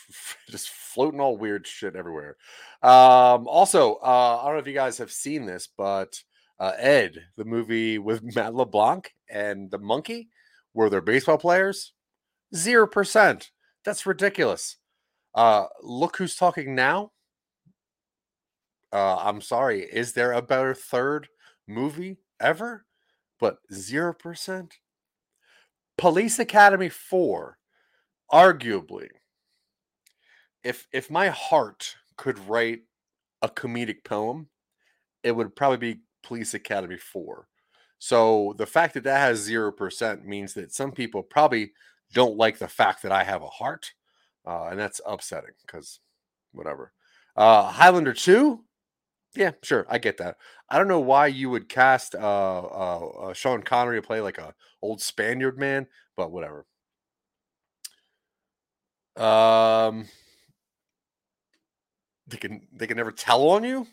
just floating all weird shit everywhere. Um, also, uh, I don't know if you guys have seen this, but uh, Ed, the movie with Matt LeBlanc and the monkey, were they baseball players? Zero percent. That's ridiculous. Uh, look who's talking now. Uh, I'm sorry. Is there a better third movie ever? But zero percent. Police Academy 4, arguably, if if my heart could write a comedic poem, it would probably be Police Academy 4. So the fact that that has 0% means that some people probably don't like the fact that I have a heart. Uh, and that's upsetting because whatever. Uh, Highlander 2, yeah, sure, I get that. I don't know why you would cast uh, uh, uh, Sean Connery to play like a old Spaniard man, but whatever. Um, they can they can never tell on you.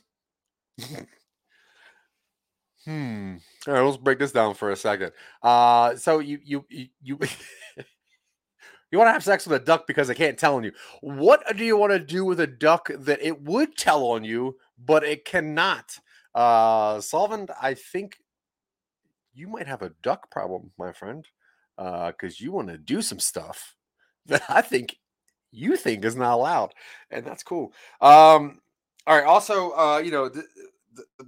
hmm. All right, let's break this down for a second. Uh, so you you you. you You want to have sex with a duck because I can't tell on you. What do you want to do with a duck that it would tell on you, but it cannot? Uh Solvent, I think you might have a duck problem, my friend. Uh, because you want to do some stuff that I think you think is not allowed, and that's cool. Um, all right. Also, uh, you know,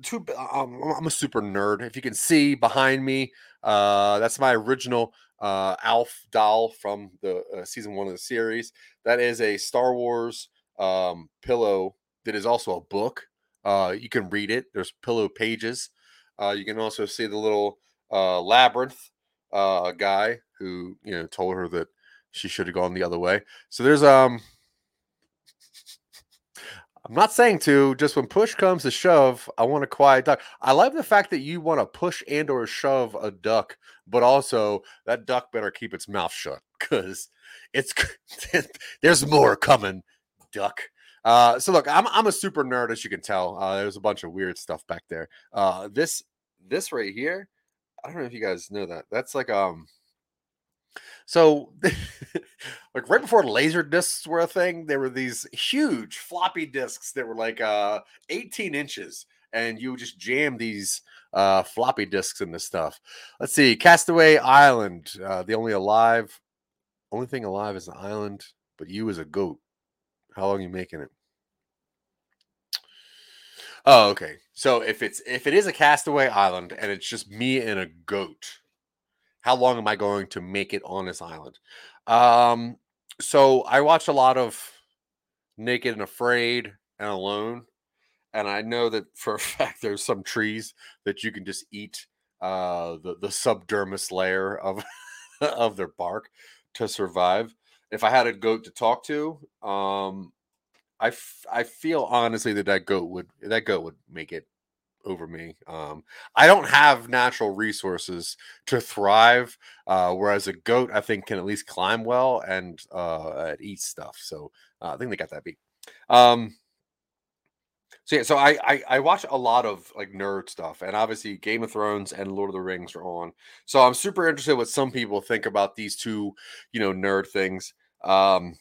two. Um, I'm a super nerd. If you can see behind me, uh, that's my original uh, Alf doll from the uh, season one of the series. That is a Star Wars um, pillow that is also a book. Uh, you can read it. There's pillow pages. Uh, you can also see the little uh, labyrinth uh, guy who you know told her that she should have gone the other way. So there's um. I'm not saying to. Just when push comes to shove, I want a quiet duck. I love the fact that you want to push and or shove a duck, but also that duck better keep its mouth shut because it's there's more coming, duck. Uh, so look, I'm I'm a super nerd as you can tell. Uh, there's a bunch of weird stuff back there. Uh, this this right here, I don't know if you guys know that. That's like um. So, like right before laser discs were a thing, there were these huge floppy disks that were like uh 18 inches, and you would just jam these uh floppy disks in this stuff. Let's see, Castaway Island, uh, the only alive, only thing alive is the island, but you as a goat. How long you making it? Oh, okay. So if it's if it is a castaway island and it's just me and a goat, how long am I going to make it on this island? Um, so I watch a lot of Naked and Afraid and Alone, and I know that for a fact there's some trees that you can just eat uh, the the subdermis layer of of their bark to survive. If I had a goat to talk to, um, I, f- I feel honestly that that goat would that goat would make it over me. Um, I don't have natural resources to thrive, uh, whereas a goat I think can at least climb well and uh, eat stuff. So uh, I think they got that beat. Um, so yeah, so I, I I watch a lot of like nerd stuff, and obviously Game of Thrones and Lord of the Rings are on. So I'm super interested what some people think about these two, you know, nerd things. Um,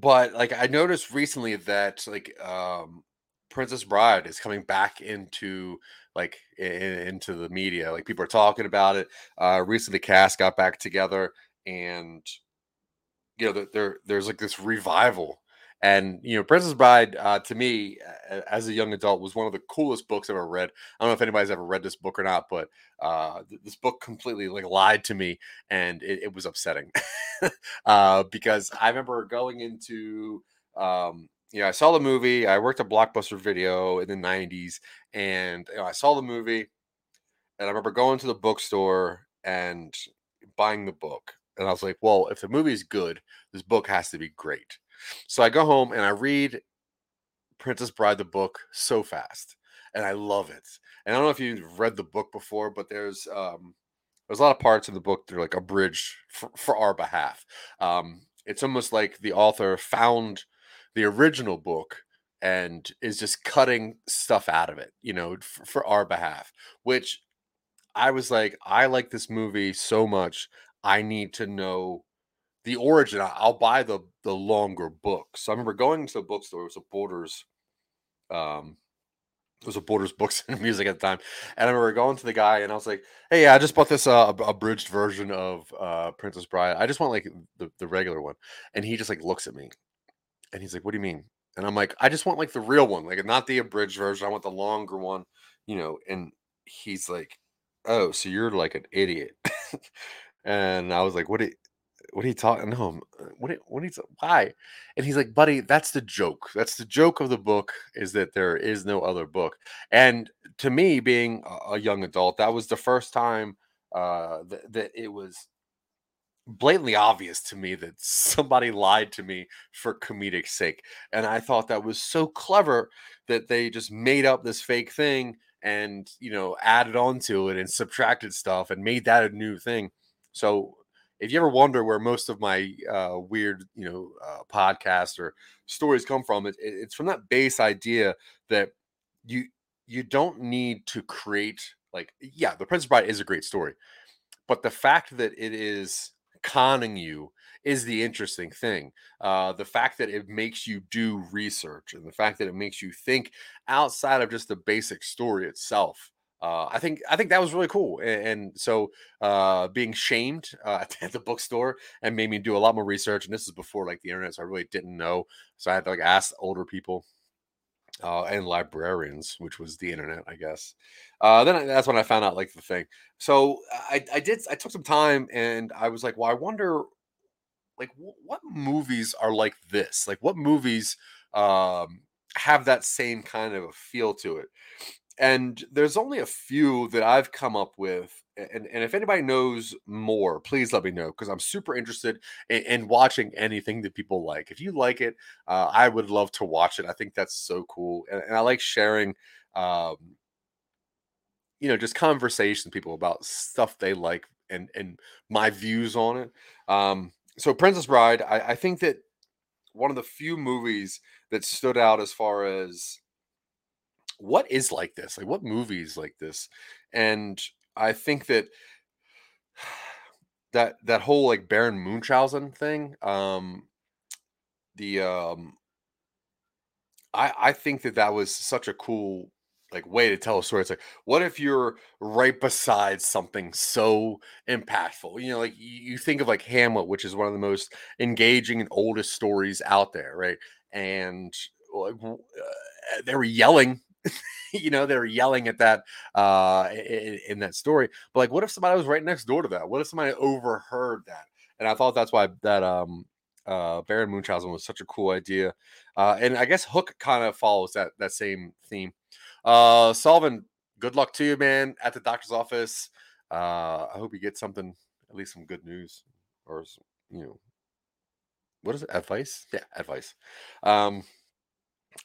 but like I noticed recently that like um Princess Bride is coming back into like in, into the media. Like people are talking about it. Uh recently cast got back together and you know there there's like this revival and you know princess bride uh, to me as a young adult was one of the coolest books i've ever read i don't know if anybody's ever read this book or not but uh, th- this book completely like lied to me and it, it was upsetting uh, because i remember going into um, you know i saw the movie i worked at blockbuster video in the 90s and you know, i saw the movie and i remember going to the bookstore and buying the book and i was like well if the movie is good this book has to be great so I go home and I read Princess Bride the book so fast, and I love it. And I don't know if you've read the book before, but there's um, there's a lot of parts in the book that are like abridged for, for our behalf. Um, it's almost like the author found the original book and is just cutting stuff out of it, you know, for, for our behalf. Which I was like, I like this movie so much. I need to know the origin. I'll buy the the longer book. So I remember going to a bookstore. It was a Borders, um, it was a Borders Books and Music at the time, and I remember going to the guy and I was like, "Hey, yeah, I just bought this uh, ab- abridged version of uh, Princess Bride. I just want like the the regular one." And he just like looks at me, and he's like, "What do you mean?" And I'm like, "I just want like the real one, like not the abridged version. I want the longer one, you know." And he's like, "Oh, so you're like an idiot." And I was like, what? Are, what are you talking? No, what? are- What? Are you, why? And he's like, buddy, that's the joke. That's the joke of the book is that there is no other book. And to me, being a- young adult, that was the first time uh, that it was blatantly obvious to me that somebody lied to me for comedic sake. And I thought that was so clever that they just made up this fake thing and, you know, added onto it and subtracted stuff and made that a new thing. So if you ever wonder where most of my uh, weird, you know, uh, podcasts or stories come from, it, it- it's from that base idea that you you don't need to create like yeah, the Prince Bride is a great story, but the fact that it is conning you is the interesting thing. Uh, the fact that it makes you do research and the fact that it makes you think outside of just the basic story itself. Uh, I think I think that was really cool, and, and so uh, being shamed uh, at the bookstore and made me do a lot more research. And this is before like the internet, so I really didn't know. So I had to like ask older people uh, and librarians, which was the internet, I guess. Uh, then I, that's when I found out like the thing. So I, I did. I took some time and I was like, well, I wonder, like, wh- what movies are like this? Like, what movies um, have that same kind of a feel to it? And there's only a few that I've come up with. And, and if anybody knows more, please let me know because I'm super interested in, in watching anything that people like. If you like it, uh, I would love to watch it. I think that's so cool, and, and I like sharing, um, you know, just conversations with people about stuff they like and and my views on it. Um, so, Princess Bride, I, I think that one of the few movies that stood out as far as what is like this, like what movies like this, and I think that that that whole like Baron Munchausen thing, um, the um I I think that that was such a cool like way to tell a story. It's like, what if you're right beside something so impactful? You know, like you, you think of like Hamlet, which is one of the most engaging and oldest stories out there, right? And like, uh, they were yelling. you know, they're yelling at that uh in, in that story. But like, what if somebody was right next door to that? What if somebody overheard that? And I thought that's why that um uh Baron Munchausen was such a cool idea. Uh and I guess Hook kind of follows that that same theme. Uh Sullivan, good luck to you, man, at the doctor's office. Uh I hope you get something, at least some good news or you know what is it? Advice? Yeah, advice. Um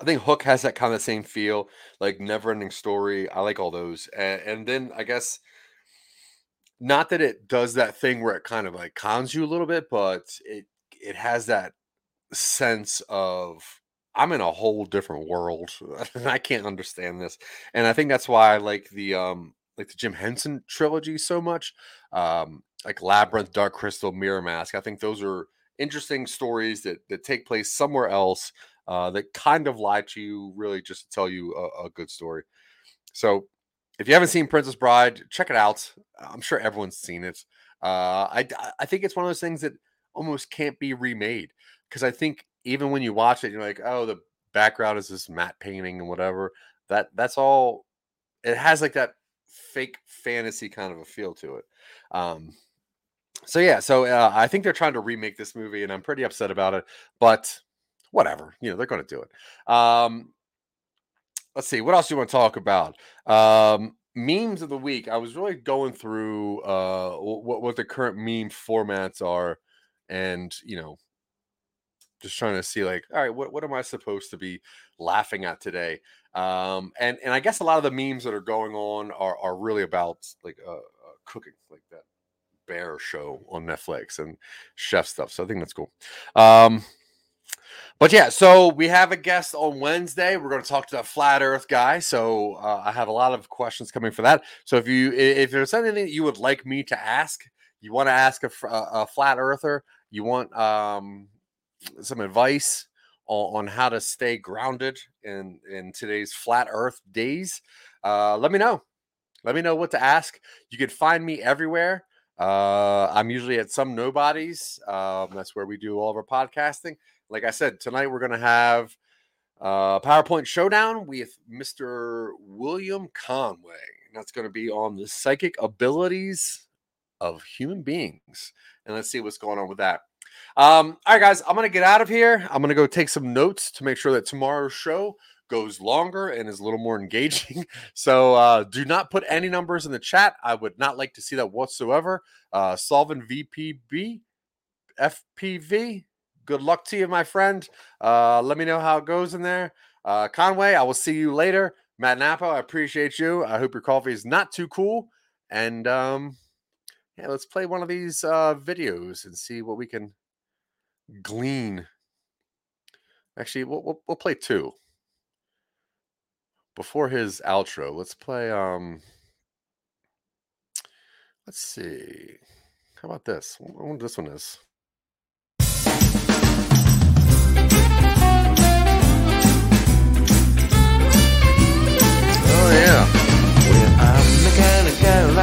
I think Hook has that kind of same feel, like never ending story. I like all those. And, and then I guess not that it does that thing where it kind of like cons you a little bit, but it it has that sense of I'm in a whole different world and I can't understand this. And I think that's why I like the um like the Jim Henson trilogy so much. Um like Labyrinth, Dark Crystal, Mirror Mask. I think those are interesting stories that that take place somewhere else uh that kind of lie to you really just to tell you a, a good story. So if you haven't seen Princess Bride, check it out. I'm sure everyone's seen it. Uh, I I think it's one of those things that almost can't be remade because I think even when you watch it, you're like, oh, the background is this matte painting and whatever. That that's all. It has like that fake fantasy kind of a feel to it. Um, so yeah, so uh, I think they're trying to remake this movie, and I'm pretty upset about it. But whatever, you know, they're going to do it. Um, let's see what else do you want to talk about? Um memes of the week i was really going through uh what, what the current meme formats are and you know just trying to see like all right what, what am i supposed to be laughing at today? Um and and i guess a lot of the memes that are going on are are really about like uh, uh cooking like that bear show on netflix and chef stuff so i think that's cool. Um but yeah, so we have a guest on Wednesday. We're going to talk to that flat Earth guy. So uh, I have a lot of questions coming for that. So if you if there's anything you would like me to ask, you want to ask a, a a flat Earther, you want um, some advice on, on how to stay grounded in in today's flat Earth days, uh, let me know. Let me know what to ask. You can find me everywhere. Uh, I'm usually at some nobodies. Um, that's where we do all of our podcasting. Like I said, tonight we're going to have uh, PowerPoint Showdown with Mr. William Conway. And that's going to be on the psychic abilities of human beings. And let's see what's going on with that. Um, all right, guys, I'm gonna get out of here. I'm gonna go take some notes to make sure that tomorrow's show goes longer and is a little more engaging. So uh, do not put any numbers in the chat. I would not like to see that whatsoever. Uh, Solvin VPB, FPV. Good luck to you, my friend. Uh, let me know how it goes in there. Uh, Conway, I will see you later. Matt Nappo, I appreciate you. I hope your coffee is not too cool. And um, yeah, let's play one of these uh, videos and see what we can glean. Actually, we'll, we'll, we'll play two before his outro. Let's play. Um, let's see. How about this? I wonder what this one is.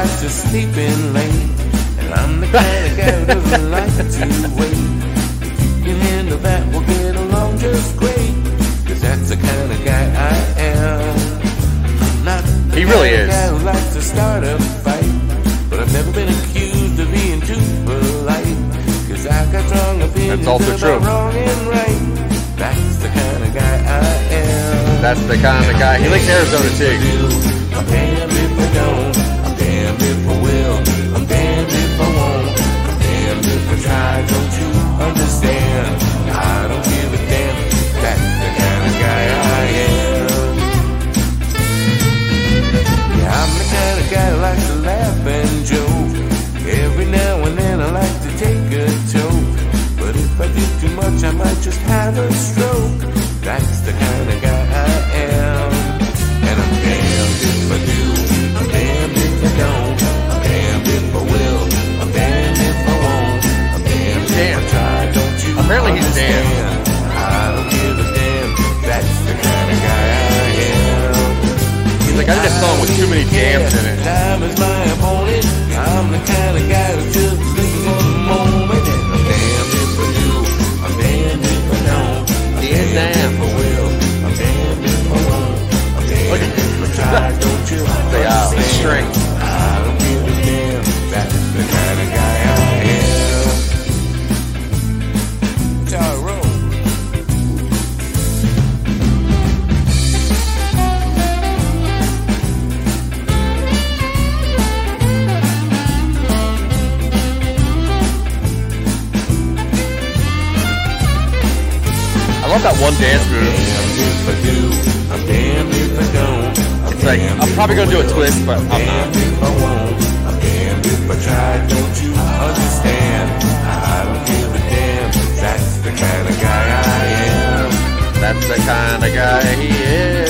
Likes to sleep in late. And I'm the kind of guy who doesn't like to wait. If you can handle that, we'll get along just great. Cause that's the kind of guy I am. Not the He really kind is. guy who likes to start a fight. But I've never been accused of being too polite. Cause I got strong opinions also about true. wrong and right. That's the kind of guy I am. That's the kind of guy. He likes Arizona too. If I will. I'm damned if I won't. Damned if I try. Don't you understand? I don't give a damn. That's the kind of guy I am. Yeah, I'm the kind of guy who likes to laugh and joke. Every now and then I like to take a toke. But if I do too much, I might just have a stroke. That's the kind of guy I am. And I'm damned if I do. Apparently he's? I don't give a damn. That's the kind of guy I am. He's like, I did a song with too many dams in it. Time is my opponent. I'm the kind of guy who just lives for the moment. And I'm damned if I do. I'm damned if I don't. I'm damned if I will. I'm damned if I won't. I'm damned if I try. Don't you They are understand? string. I don't give a damn. That's the kind of guy love that one dance move. It's like I'm probably gonna do a twist, but I'm not. That's the kind of guy he is.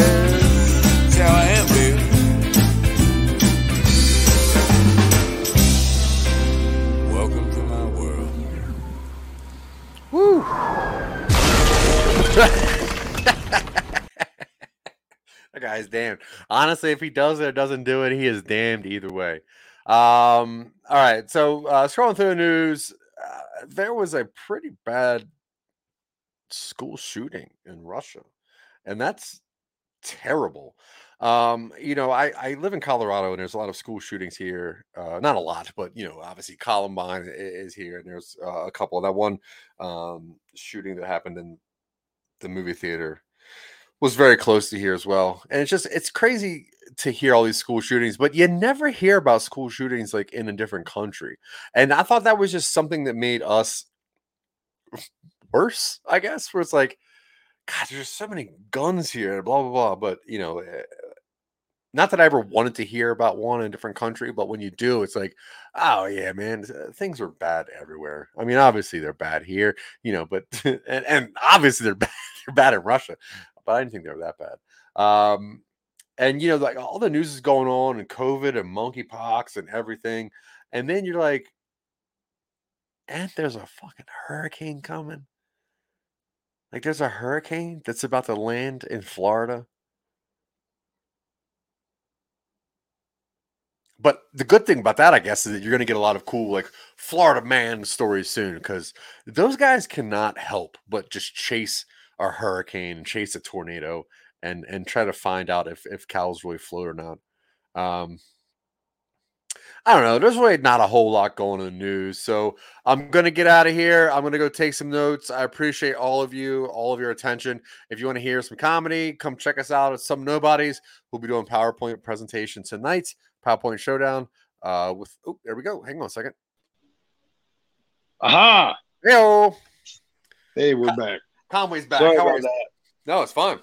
Honestly, if he does it or doesn't do it, he is damned either way. Um, all right. So uh, scrolling through the news, uh, there was a pretty bad school shooting in Russia, and that's terrible. Um, you know, I, I live in Colorado and there's a lot of school shootings here. Uh, not a lot, but you know, obviously Columbine is here, and there's uh, a couple. Of that one um, shooting that happened in the movie theater was very close to here as well. And it's just it's crazy to hear all these school shootings, but you never hear about school shootings like in a different country. And I thought that was just something that made us worse, I guess, where it's like, God, there's so many guns here, blah blah blah. But you know, eh, not that I ever wanted to hear about one in a different country, but when you do, it's like, oh yeah, man, things are bad everywhere. I mean, obviously they're bad here, you know, but and, and obviously they're bad, they're bad in Russia, but I didn't think they were that bad. Um, and you know, like all the news is going on and COVID and monkeypox and everything, and then you're like, and there's a fucking hurricane coming. Like there's a hurricane that's about to land in Florida. But the good thing about that, I guess, is that you're going to get a lot of cool, like Florida man stories soon because those guys cannot help but just chase a hurricane chase a tornado and and try to find out if if cows really float or not. Um, I don't know. There's really not a whole lot going on in the news. So I'm going to get out of here. I'm going to go take some notes. I appreciate all of you, all of your attention. If you want to hear some comedy, come check us out at Some Nobodies. We'll be doing PowerPoint presentation tonight, PowerPoint Showdown. Uh, with oh, there we go. Hang on a second. Aha! Hey, Hey, we're back. Conway's back. Sorry How are about you? that. No, it's fine.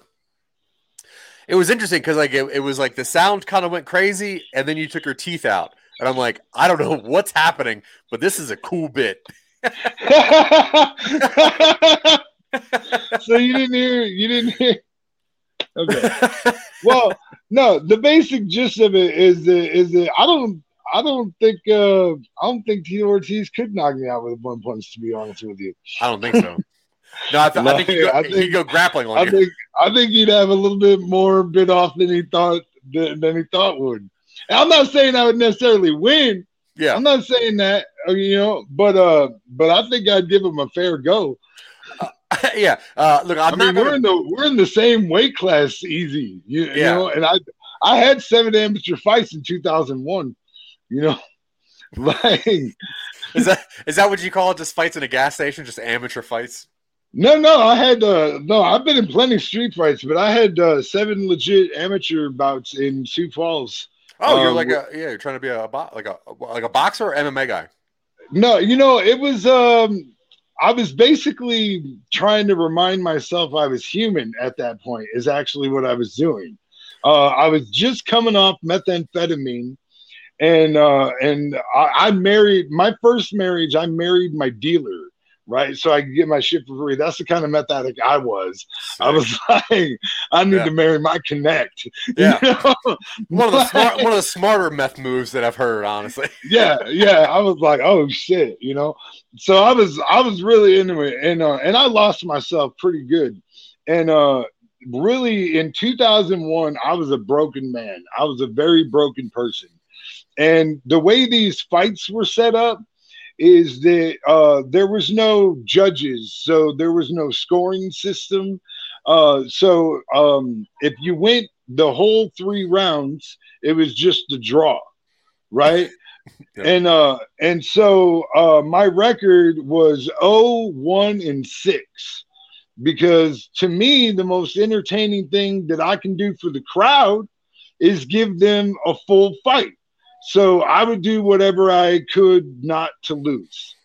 It was interesting because like it, it was like the sound kind of went crazy, and then you took her teeth out, and I'm like, I don't know what's happening, but this is a cool bit. so you didn't hear you didn't hear okay well no the basic gist of it is that is that i don't i don't think uh i don't think Tito Ortiz could knock me out with one punch to be honest with you I don't think so. No, I, th- I think, he'd go, I think- he'd go grappling on i you. think i think he'd have a little bit more bit off than he thought than, than he thought would And i'm not saying i would necessarily win yeah, i'm not saying that uh, you know but uh but i think i'd give him a fair go yeah. Uh, look, I'm I mean, we're in the we're in the same weight class, easy. You, you Yeah. know, and I I had seven amateur fights in 2001. You know, like is that is that what you call it? Just fights in a gas station, just amateur fights? No, no, I had uh no, I've been in plenty of street fights, but I had uh, seven legit amateur bouts in Sioux Falls. Oh, you're Um, like a yeah. You're trying to be a bo- like a like a boxer or MMA guy. No, you know, it was um I was basically trying to remind myself I was human at that point is actually what I was doing. Uh I was just coming off methamphetamine and uh and I, I married my first marriage, I married my dealer, right? So I could get my shit for free. That's the kind of meth addict I was. I was like, I need Yeah. to marry my connect. you Yeah. know? One of the smart, one of the smarter meth moves that I've heard, honestly. yeah, yeah. I was like, oh shit, you know. So I was I was really into it, and uh, and I lost myself pretty good, and uh, really in 2001 I was a broken man. I was a very broken person, and the way these fights were set up is that uh, there was no judges, so there was no scoring system. Uh, so um, if you went the whole three rounds, it was just a draw, right? Yeah. And uh, and so uh, my record was 0, 1, and 6 because to me the most entertaining thing that I can do for the crowd is give them a full fight. So I would do whatever I could not to lose.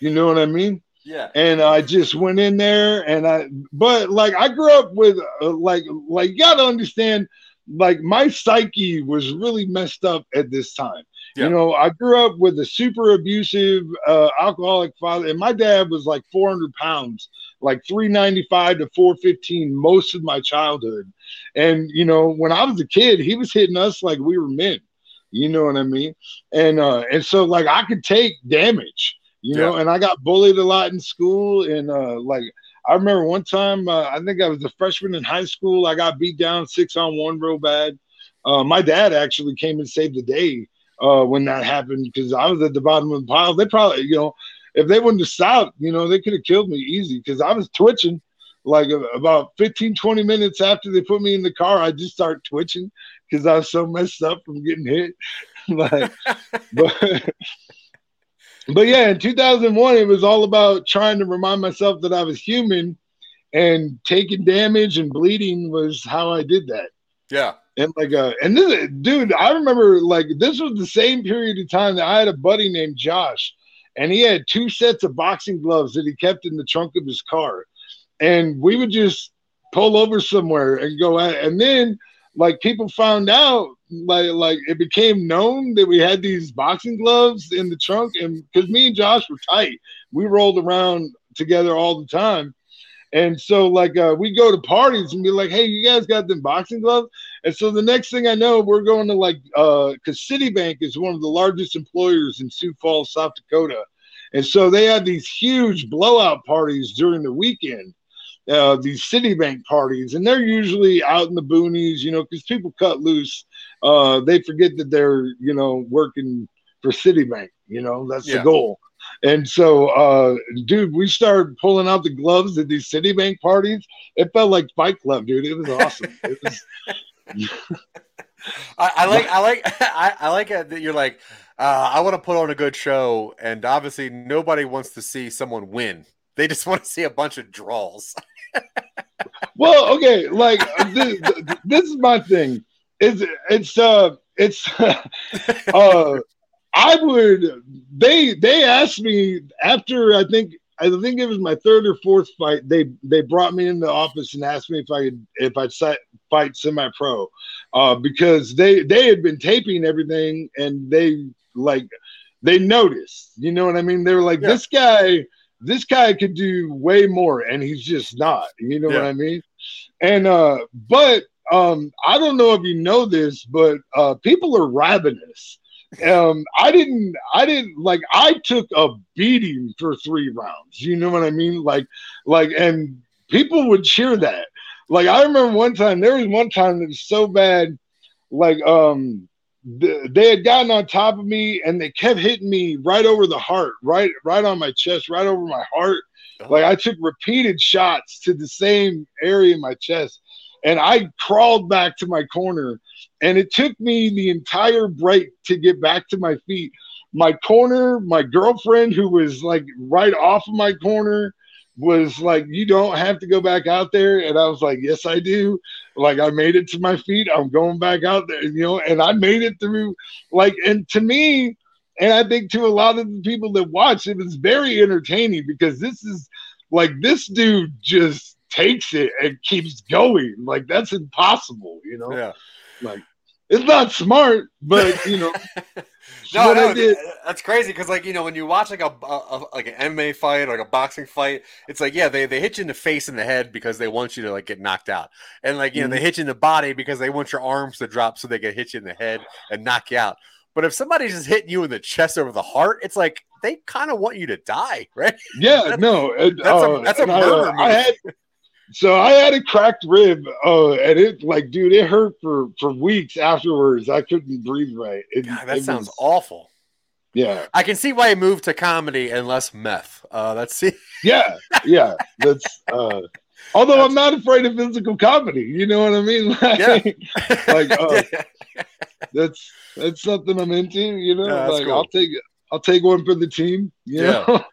You know what I mean? Yeah. and I just went in there and I but like I grew up with uh, like like you got to understand like my psyche was really messed up at this time. Yeah. You know, I grew up with a super abusive uh, alcoholic father and my dad was like 400 pounds, like 395 to 415 most of my childhood. And you know, when I was a kid, he was hitting us like we were men. You know what I mean? And uh and so like I could take damage you know and i got bullied a lot in school and uh like i remember one time uh, i think i was a freshman in high school i got beat down six on one real bad. Uh, my dad actually came and saved the day uh, when that happened because i was at the bottom of the pile. They probably you know if they wouldn't have stopped you know they could have killed me easy because i was twitching like about 15 20 minutes after they put me in the car i just started twitching because i was so messed up from getting hit like but but yeah, in 2001, it was all about trying to remind myself that I was human, and taking damage and bleeding was how I did that. Yeah. And like, uh, and this, dude, I remember like this was the same period of time that I had a buddy named Josh, and he had two sets of boxing gloves that he kept in the trunk of his car, and we would just pull over somewhere and go at, and then like people found out like like it became known that we had these boxing gloves in the trunk and because me and josh were tight. We rolled around together all the time. And so like uh we go to parties and be like hey you guys got them boxing gloves? And so the next thing i know we're going to like uh because citibank is one of the largest employers in sioux falls south dakota. And so they had these huge blowout parties during the weekend uh, these Citibank parties, and they're usually out in the boonies, you know, because people cut loose. Uh, they forget that they're, you know, working for Citibank. You know, that's Yeah. the goal. And so, uh, dude, we started pulling out the gloves at these Citibank parties. It felt like Fight Club, dude. It was awesome. it was. I, I like, I like, I, I like it that you're like, uh, I want to put on a good show, and obviously nobody wants to see someone win. They just want to see a bunch of draws. well, okay, like this, this is my thing. Is it's uh it's uh I would they they asked me after I think I think it was my third or fourth fight. They they brought me in the office and asked me if I could if I'd fight semi pro, uh, because they they had been taping everything and they like they noticed. You know what I mean? They were like, Yeah. this guy, this guy could do way more, and he's just not. You know what I mean? And uh, but um, I don't know if you know this, but uh, people are ravenous. Um, I didn't, I didn't like. I took a beating for three rounds. You know what I mean? Like, like, and people would cheer that. Like, I remember one time. There was one time that was so bad. Like, um, they had gotten on top of me and they kept hitting me right over the heart, right, right on my chest, right over my heart. Oh. Like I took repeated shots to the same area in my chest, and I crawled back to my corner, and it took me the entire break to get back to my feet. My corner, my girlfriend, who was like right off of my corner, was like, "You don't have to go back out there," and I was like, "Yes, I do." Like I made it to my feet. I'm going back out there, you know, and I made it through. Like, and to me, and I think to a lot of the people that watch, it was very entertaining because this is like this dude just takes it and keeps going. Like that's impossible, you know. Yeah. Like it's not smart, but you know. No, no, that's crazy because like you know when you watch like a, a, a- like an MMA fight or like a boxing fight, it's like yeah they, they hit you in the face and the head because they want you to like get knocked out, and like you know they hit you in the body because they want your arms to drop so they can hit you in the head and knock you out. But if somebody's just hitting you in the chest over the heart, it's like they kind of want you to die, right? Yeah, That's- no, that's a- uh, that's a I, murder uh, I had, so I had a cracked rib, uh, and it like, dude, it hurt for for weeks afterwards. I couldn't breathe right. It, God, that sounds was- awful. Yeah, I can see why he moved to comedy and less meth. Uh, that's see. yeah, yeah. That's uh, although I'm not afraid of physical comedy. You know what I mean? Like, Yeah. like uh, that's that's something I'm into. You know, that's like cool. I'll take I'll take one for the team. Yeah. know.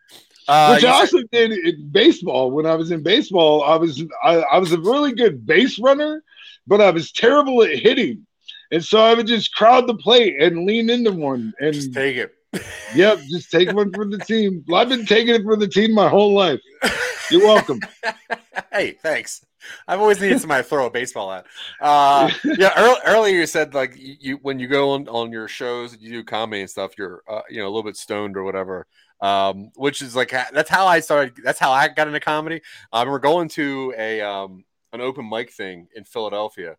Uh, Which you I said- also did in baseball. When I was in baseball, I was I, I was a really good base runner, but I was terrible at hitting. And so I would just crowd the plate and lean into one. And just take it. yep, just take one for the team. Well, I've been taking it for the team my whole life. You're welcome. hey, thanks. I've always needed somebody to throw a baseball at. Uh, yeah, earl- earlier you said like you, you when you go on, on your shows, and you do comedy and stuff. You're uh, you know a little bit stoned or whatever. Um, which is like that's how I started. That's how I got into comedy. Um, we're going to a um an open mic thing in Philadelphia,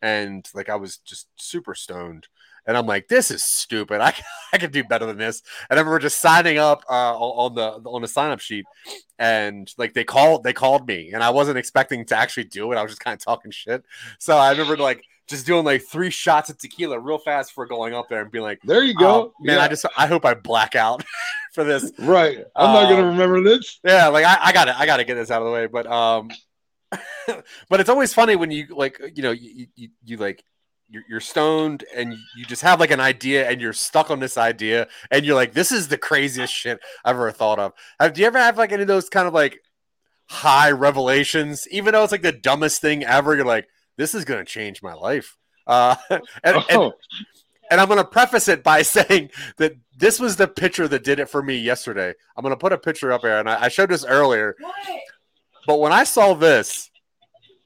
and like I was just super stoned. And I'm like, this is stupid. I, I could do better than this. And I remember just signing up uh, on the on the sign up sheet, and like they called they called me, and I wasn't expecting to actually do it. I was just kind of talking shit. So I remember like just doing like three shots of tequila real fast for going up there and being like, There you go. "Oh, man, Yeah. I just I hope I black out for this. right. I'm not Uh, gonna remember this. Yeah, like I, I got to I got to get this out of the way. But um, but it's always funny when you like you know you you, you like you're, you're stoned and you just have like an idea and you're stuck on this idea and you're like this is the craziest shit I've ever thought of. Have do you ever have like any of those kind of like high revelations, even though it's like the dumbest thing ever? You're like this is gonna change my life. Uh, and, and Oh, and I'm going to preface it by saying that this was the picture that did it for me yesterday. I'm going to put a picture up here, and I, I showed this earlier. But when I saw this,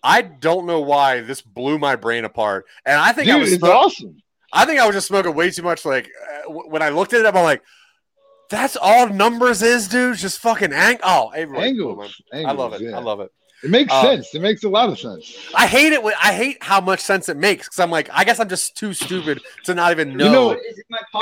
I don't know why this blew my brain apart. And I think I was, it's awesome. I think I was just smoking way too much. Like uh, w- when I looked at it, I'm like, that's all numbers is, dude. Just fucking ang- Oh, everybody- Angles. I love it. yeah. I love it. It makes Uh, sense. It makes a lot of sense. I hate it. When, I hate how much sense it makes because I'm like, I guess I'm just too stupid to not even know. You know,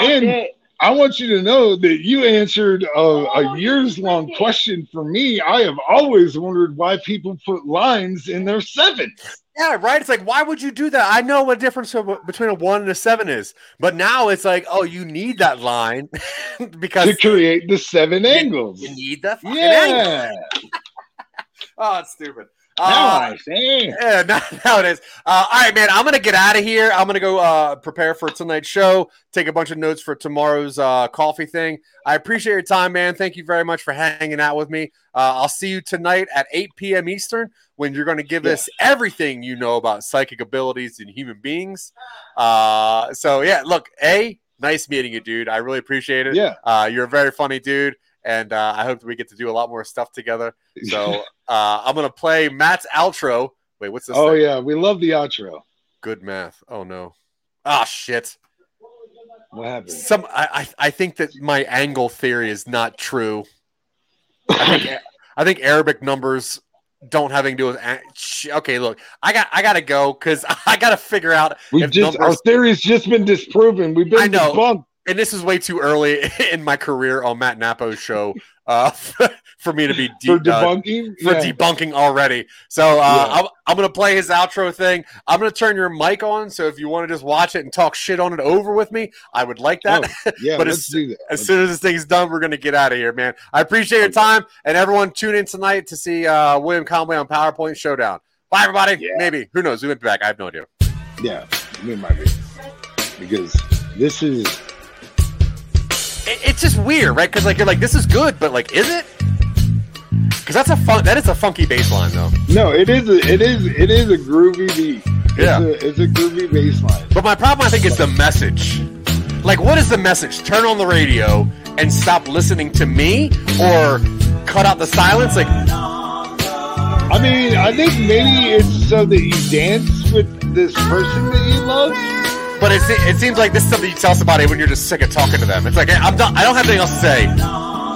and I want you to know that you answered a, a years long question for me. I have always wondered why people put lines in their sevens. Yeah, right. It's like, why would you do that? I know what the difference between a one and a seven is, but now it's like, oh, you need that line because to create the seven angles. you need the fucking angle. Oh, it's stupid. Uh, I see. yeah, now, now it is. Uh, all right, man. I'm gonna get out of here. I'm gonna go uh, prepare for tonight's show. Take a bunch of notes for tomorrow's uh, coffee thing. I appreciate your time, man. Thank you very much for hanging out with me. Uh, I'll see you tonight at 8 p.m. Eastern when you're going to give us everything you know about psychic abilities in human beings. Uh, so yeah, look, a nice meeting you, dude. I really appreciate it. Yeah. Uh, you're a very funny dude, and uh, I hope that we get to do a lot more stuff together. So uh, I'm gonna play Matt's outro. Wait, what's this? Oh thing? yeah, we love the outro. Good math. Oh no. Ah shit. What happened? Some I, I I think that my angle theory is not true. I think I think Arabic numbers don't have anything to do with. Okay, look, I got I gotta go because I gotta figure out We just our theory's just been disproven. We've been I know. debunked. And this is way too early in my career on Matt Nappo's show uh, for me to be For deep, uh, debunking? for Yeah. debunking already. So uh, Yeah. I'm, I'm going to play his outro thing. I'm going to turn your mic on. So if you want to just watch it and talk shit on it over with me, I would like that. Oh, yeah, but let's as, do that. as soon as this thing's done, we're going to get out of here, man. I appreciate your time. And everyone, tune in tonight to see uh, William Conway on PowerPoint Showdown. Bye, everybody. Yeah. Maybe. Who knows? We went back. I have no idea. Yeah, it might be because this is it's just weird, right? Because like you're like, this is good, but like, is it? Because that's a fun. That is a funky bass line, though. no, it is a, it is it is a groovy beat. It's Yeah. a, it's a groovy bass line. But my problem, I think, is the message. Like, what is the message? Turn on the radio and stop listening to me, or cut out the silence. Like, I mean, I think maybe it's so that you dance with this person that you love. But it, it seems like this is something you tell somebody when you're just sick of talking to them. It's like hey, I'm done. I don't have anything else to say.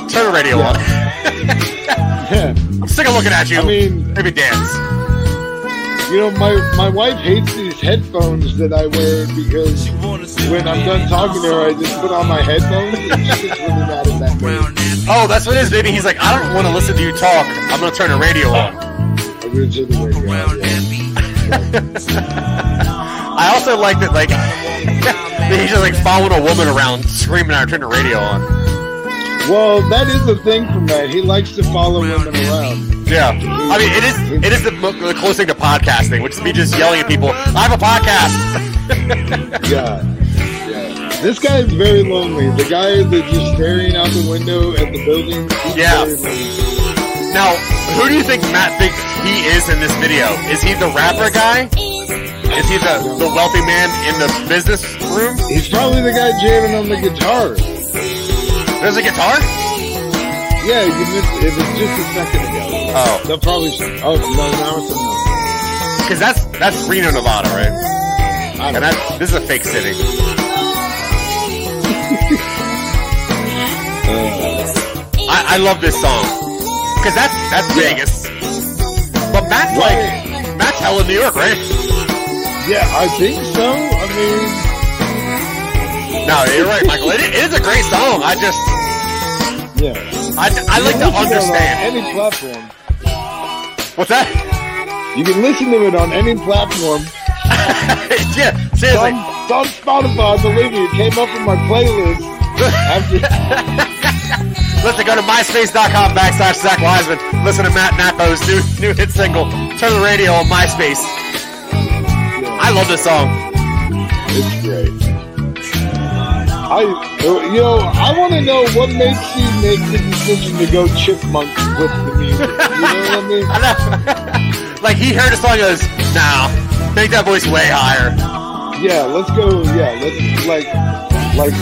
Turn the radio on. Yeah. I'm sick of looking at you. I mean, maybe dance. you know, my my wife hates these headphones that I wear because when I'm done talking to her, I just put on my headphones and she gets really mad at that. Oh, that's what it is. Maybe he's like, I don't want to listen to you talk. I'm gonna turn the radio on. I'm gonna turn the radio on, yeah. I also like that, like, he's just like following a woman around, screaming at her, turn the radio on. Well, that is the thing for Matt. He likes to follow women around. Yeah, I mean, it is it is the, the closest thing to podcasting, which is me just yelling at people. I have a podcast. Yeah. Yeah. This guy is very lonely. The guy that's just staring out the window at the building. Yeah. Now, who do you think Matt thinks he is in this video? Is he the rapper guy? Is he the, the wealthy man in the business room? He's probably the guy jamming on the guitar. There's a guitar? Yeah, you missed it. It was just a second ago. Oh. They'll probably. Oh no, now it's a Because that's that's Reno, Nevada, right? I And that this is a fake city. I, I love this song because that's that's Vegas. But Matt's like Matt's in New York, right? Yeah, I think so. I mean, No, you're right, Michael. It, it is a great song. I just yeah. I, I like to You can listen it understand. on any platform. What's that? You can listen to it on any platform. yeah, It's seriously. on, it's on Spotify. Believe me, it came up in my playlist. Listen, go to myspace.com backslash Zack Wiseman. Listen to Matt Nappo's new new hit single. Turn the radio on MySpace. I love this song. it's great. I, uh, you know, I want to know what makes you make the decision to go chipmunk with the music. You know what I mean? I like he heard a song, and goes, "Nah, make that voice way higher." Yeah, let's go. Yeah, let's like, like,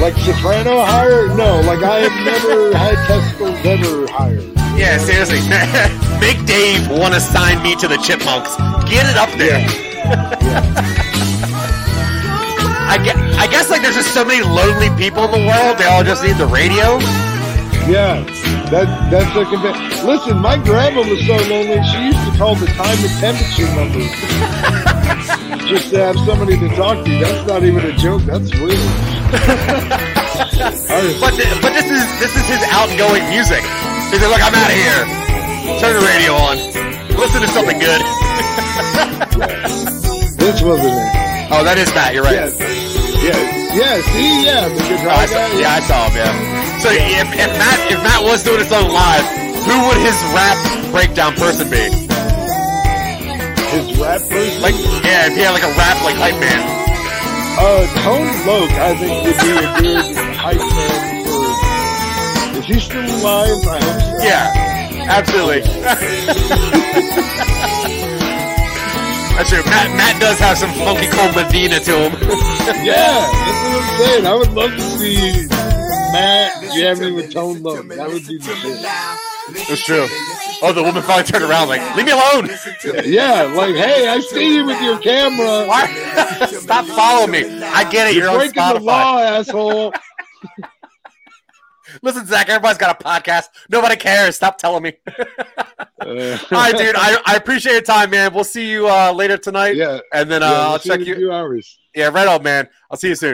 like soprano higher. No, like I have never had testicles ever higher. Yeah, seriously, make Dave want to sign me to the Chipmunks. Get it up there. I guess, I guess like there's just so many lonely people in the world. They all just need the radio. Yeah, that that's the conv- Listen, my grandma was so lonely. She used to call the time and temperature numbers just to have somebody to talk to. That's not even a joke. That's real. But th- but this is this is his outgoing music. He's like, look, I'm out of here. Turn the radio on. Listen to something good. wasn't it. Oh, that is Matt. You're right. Yes. Yes. yeah. See, yeah, the Oh, I saw, guy. yeah, I saw him. Yeah. So if, if Matt if Matt was doing his song live, who would his rap breakdown person be? his rap version. Like yeah, yeah, like a rap like hype man. Uh, Tone Loc, I think, would be a good hype man for. Is he still alive? I hope so. Yeah, absolutely. That's true. Matt Matt does have some funky cold Medina to him. Yeah, that's what I'm saying. I would love to see Matt jamming with Tone Loc. That would be the shit. It's true. Oh, the woman finally turned around, like, leave me alone. Yeah, like, hey, I see you with your camera. Why? Stop following me. I get it. You're, You're on breaking Spotify. the law, asshole. Listen, Zack, everybody's got a podcast. Nobody cares. Stop telling me. Uh, All right, dude. I, I appreciate your time, man. We'll see you uh, later tonight. Yeah, And then uh, yeah, I'll we'll check a you. few hours. Yeah, right on, man. I'll see you soon.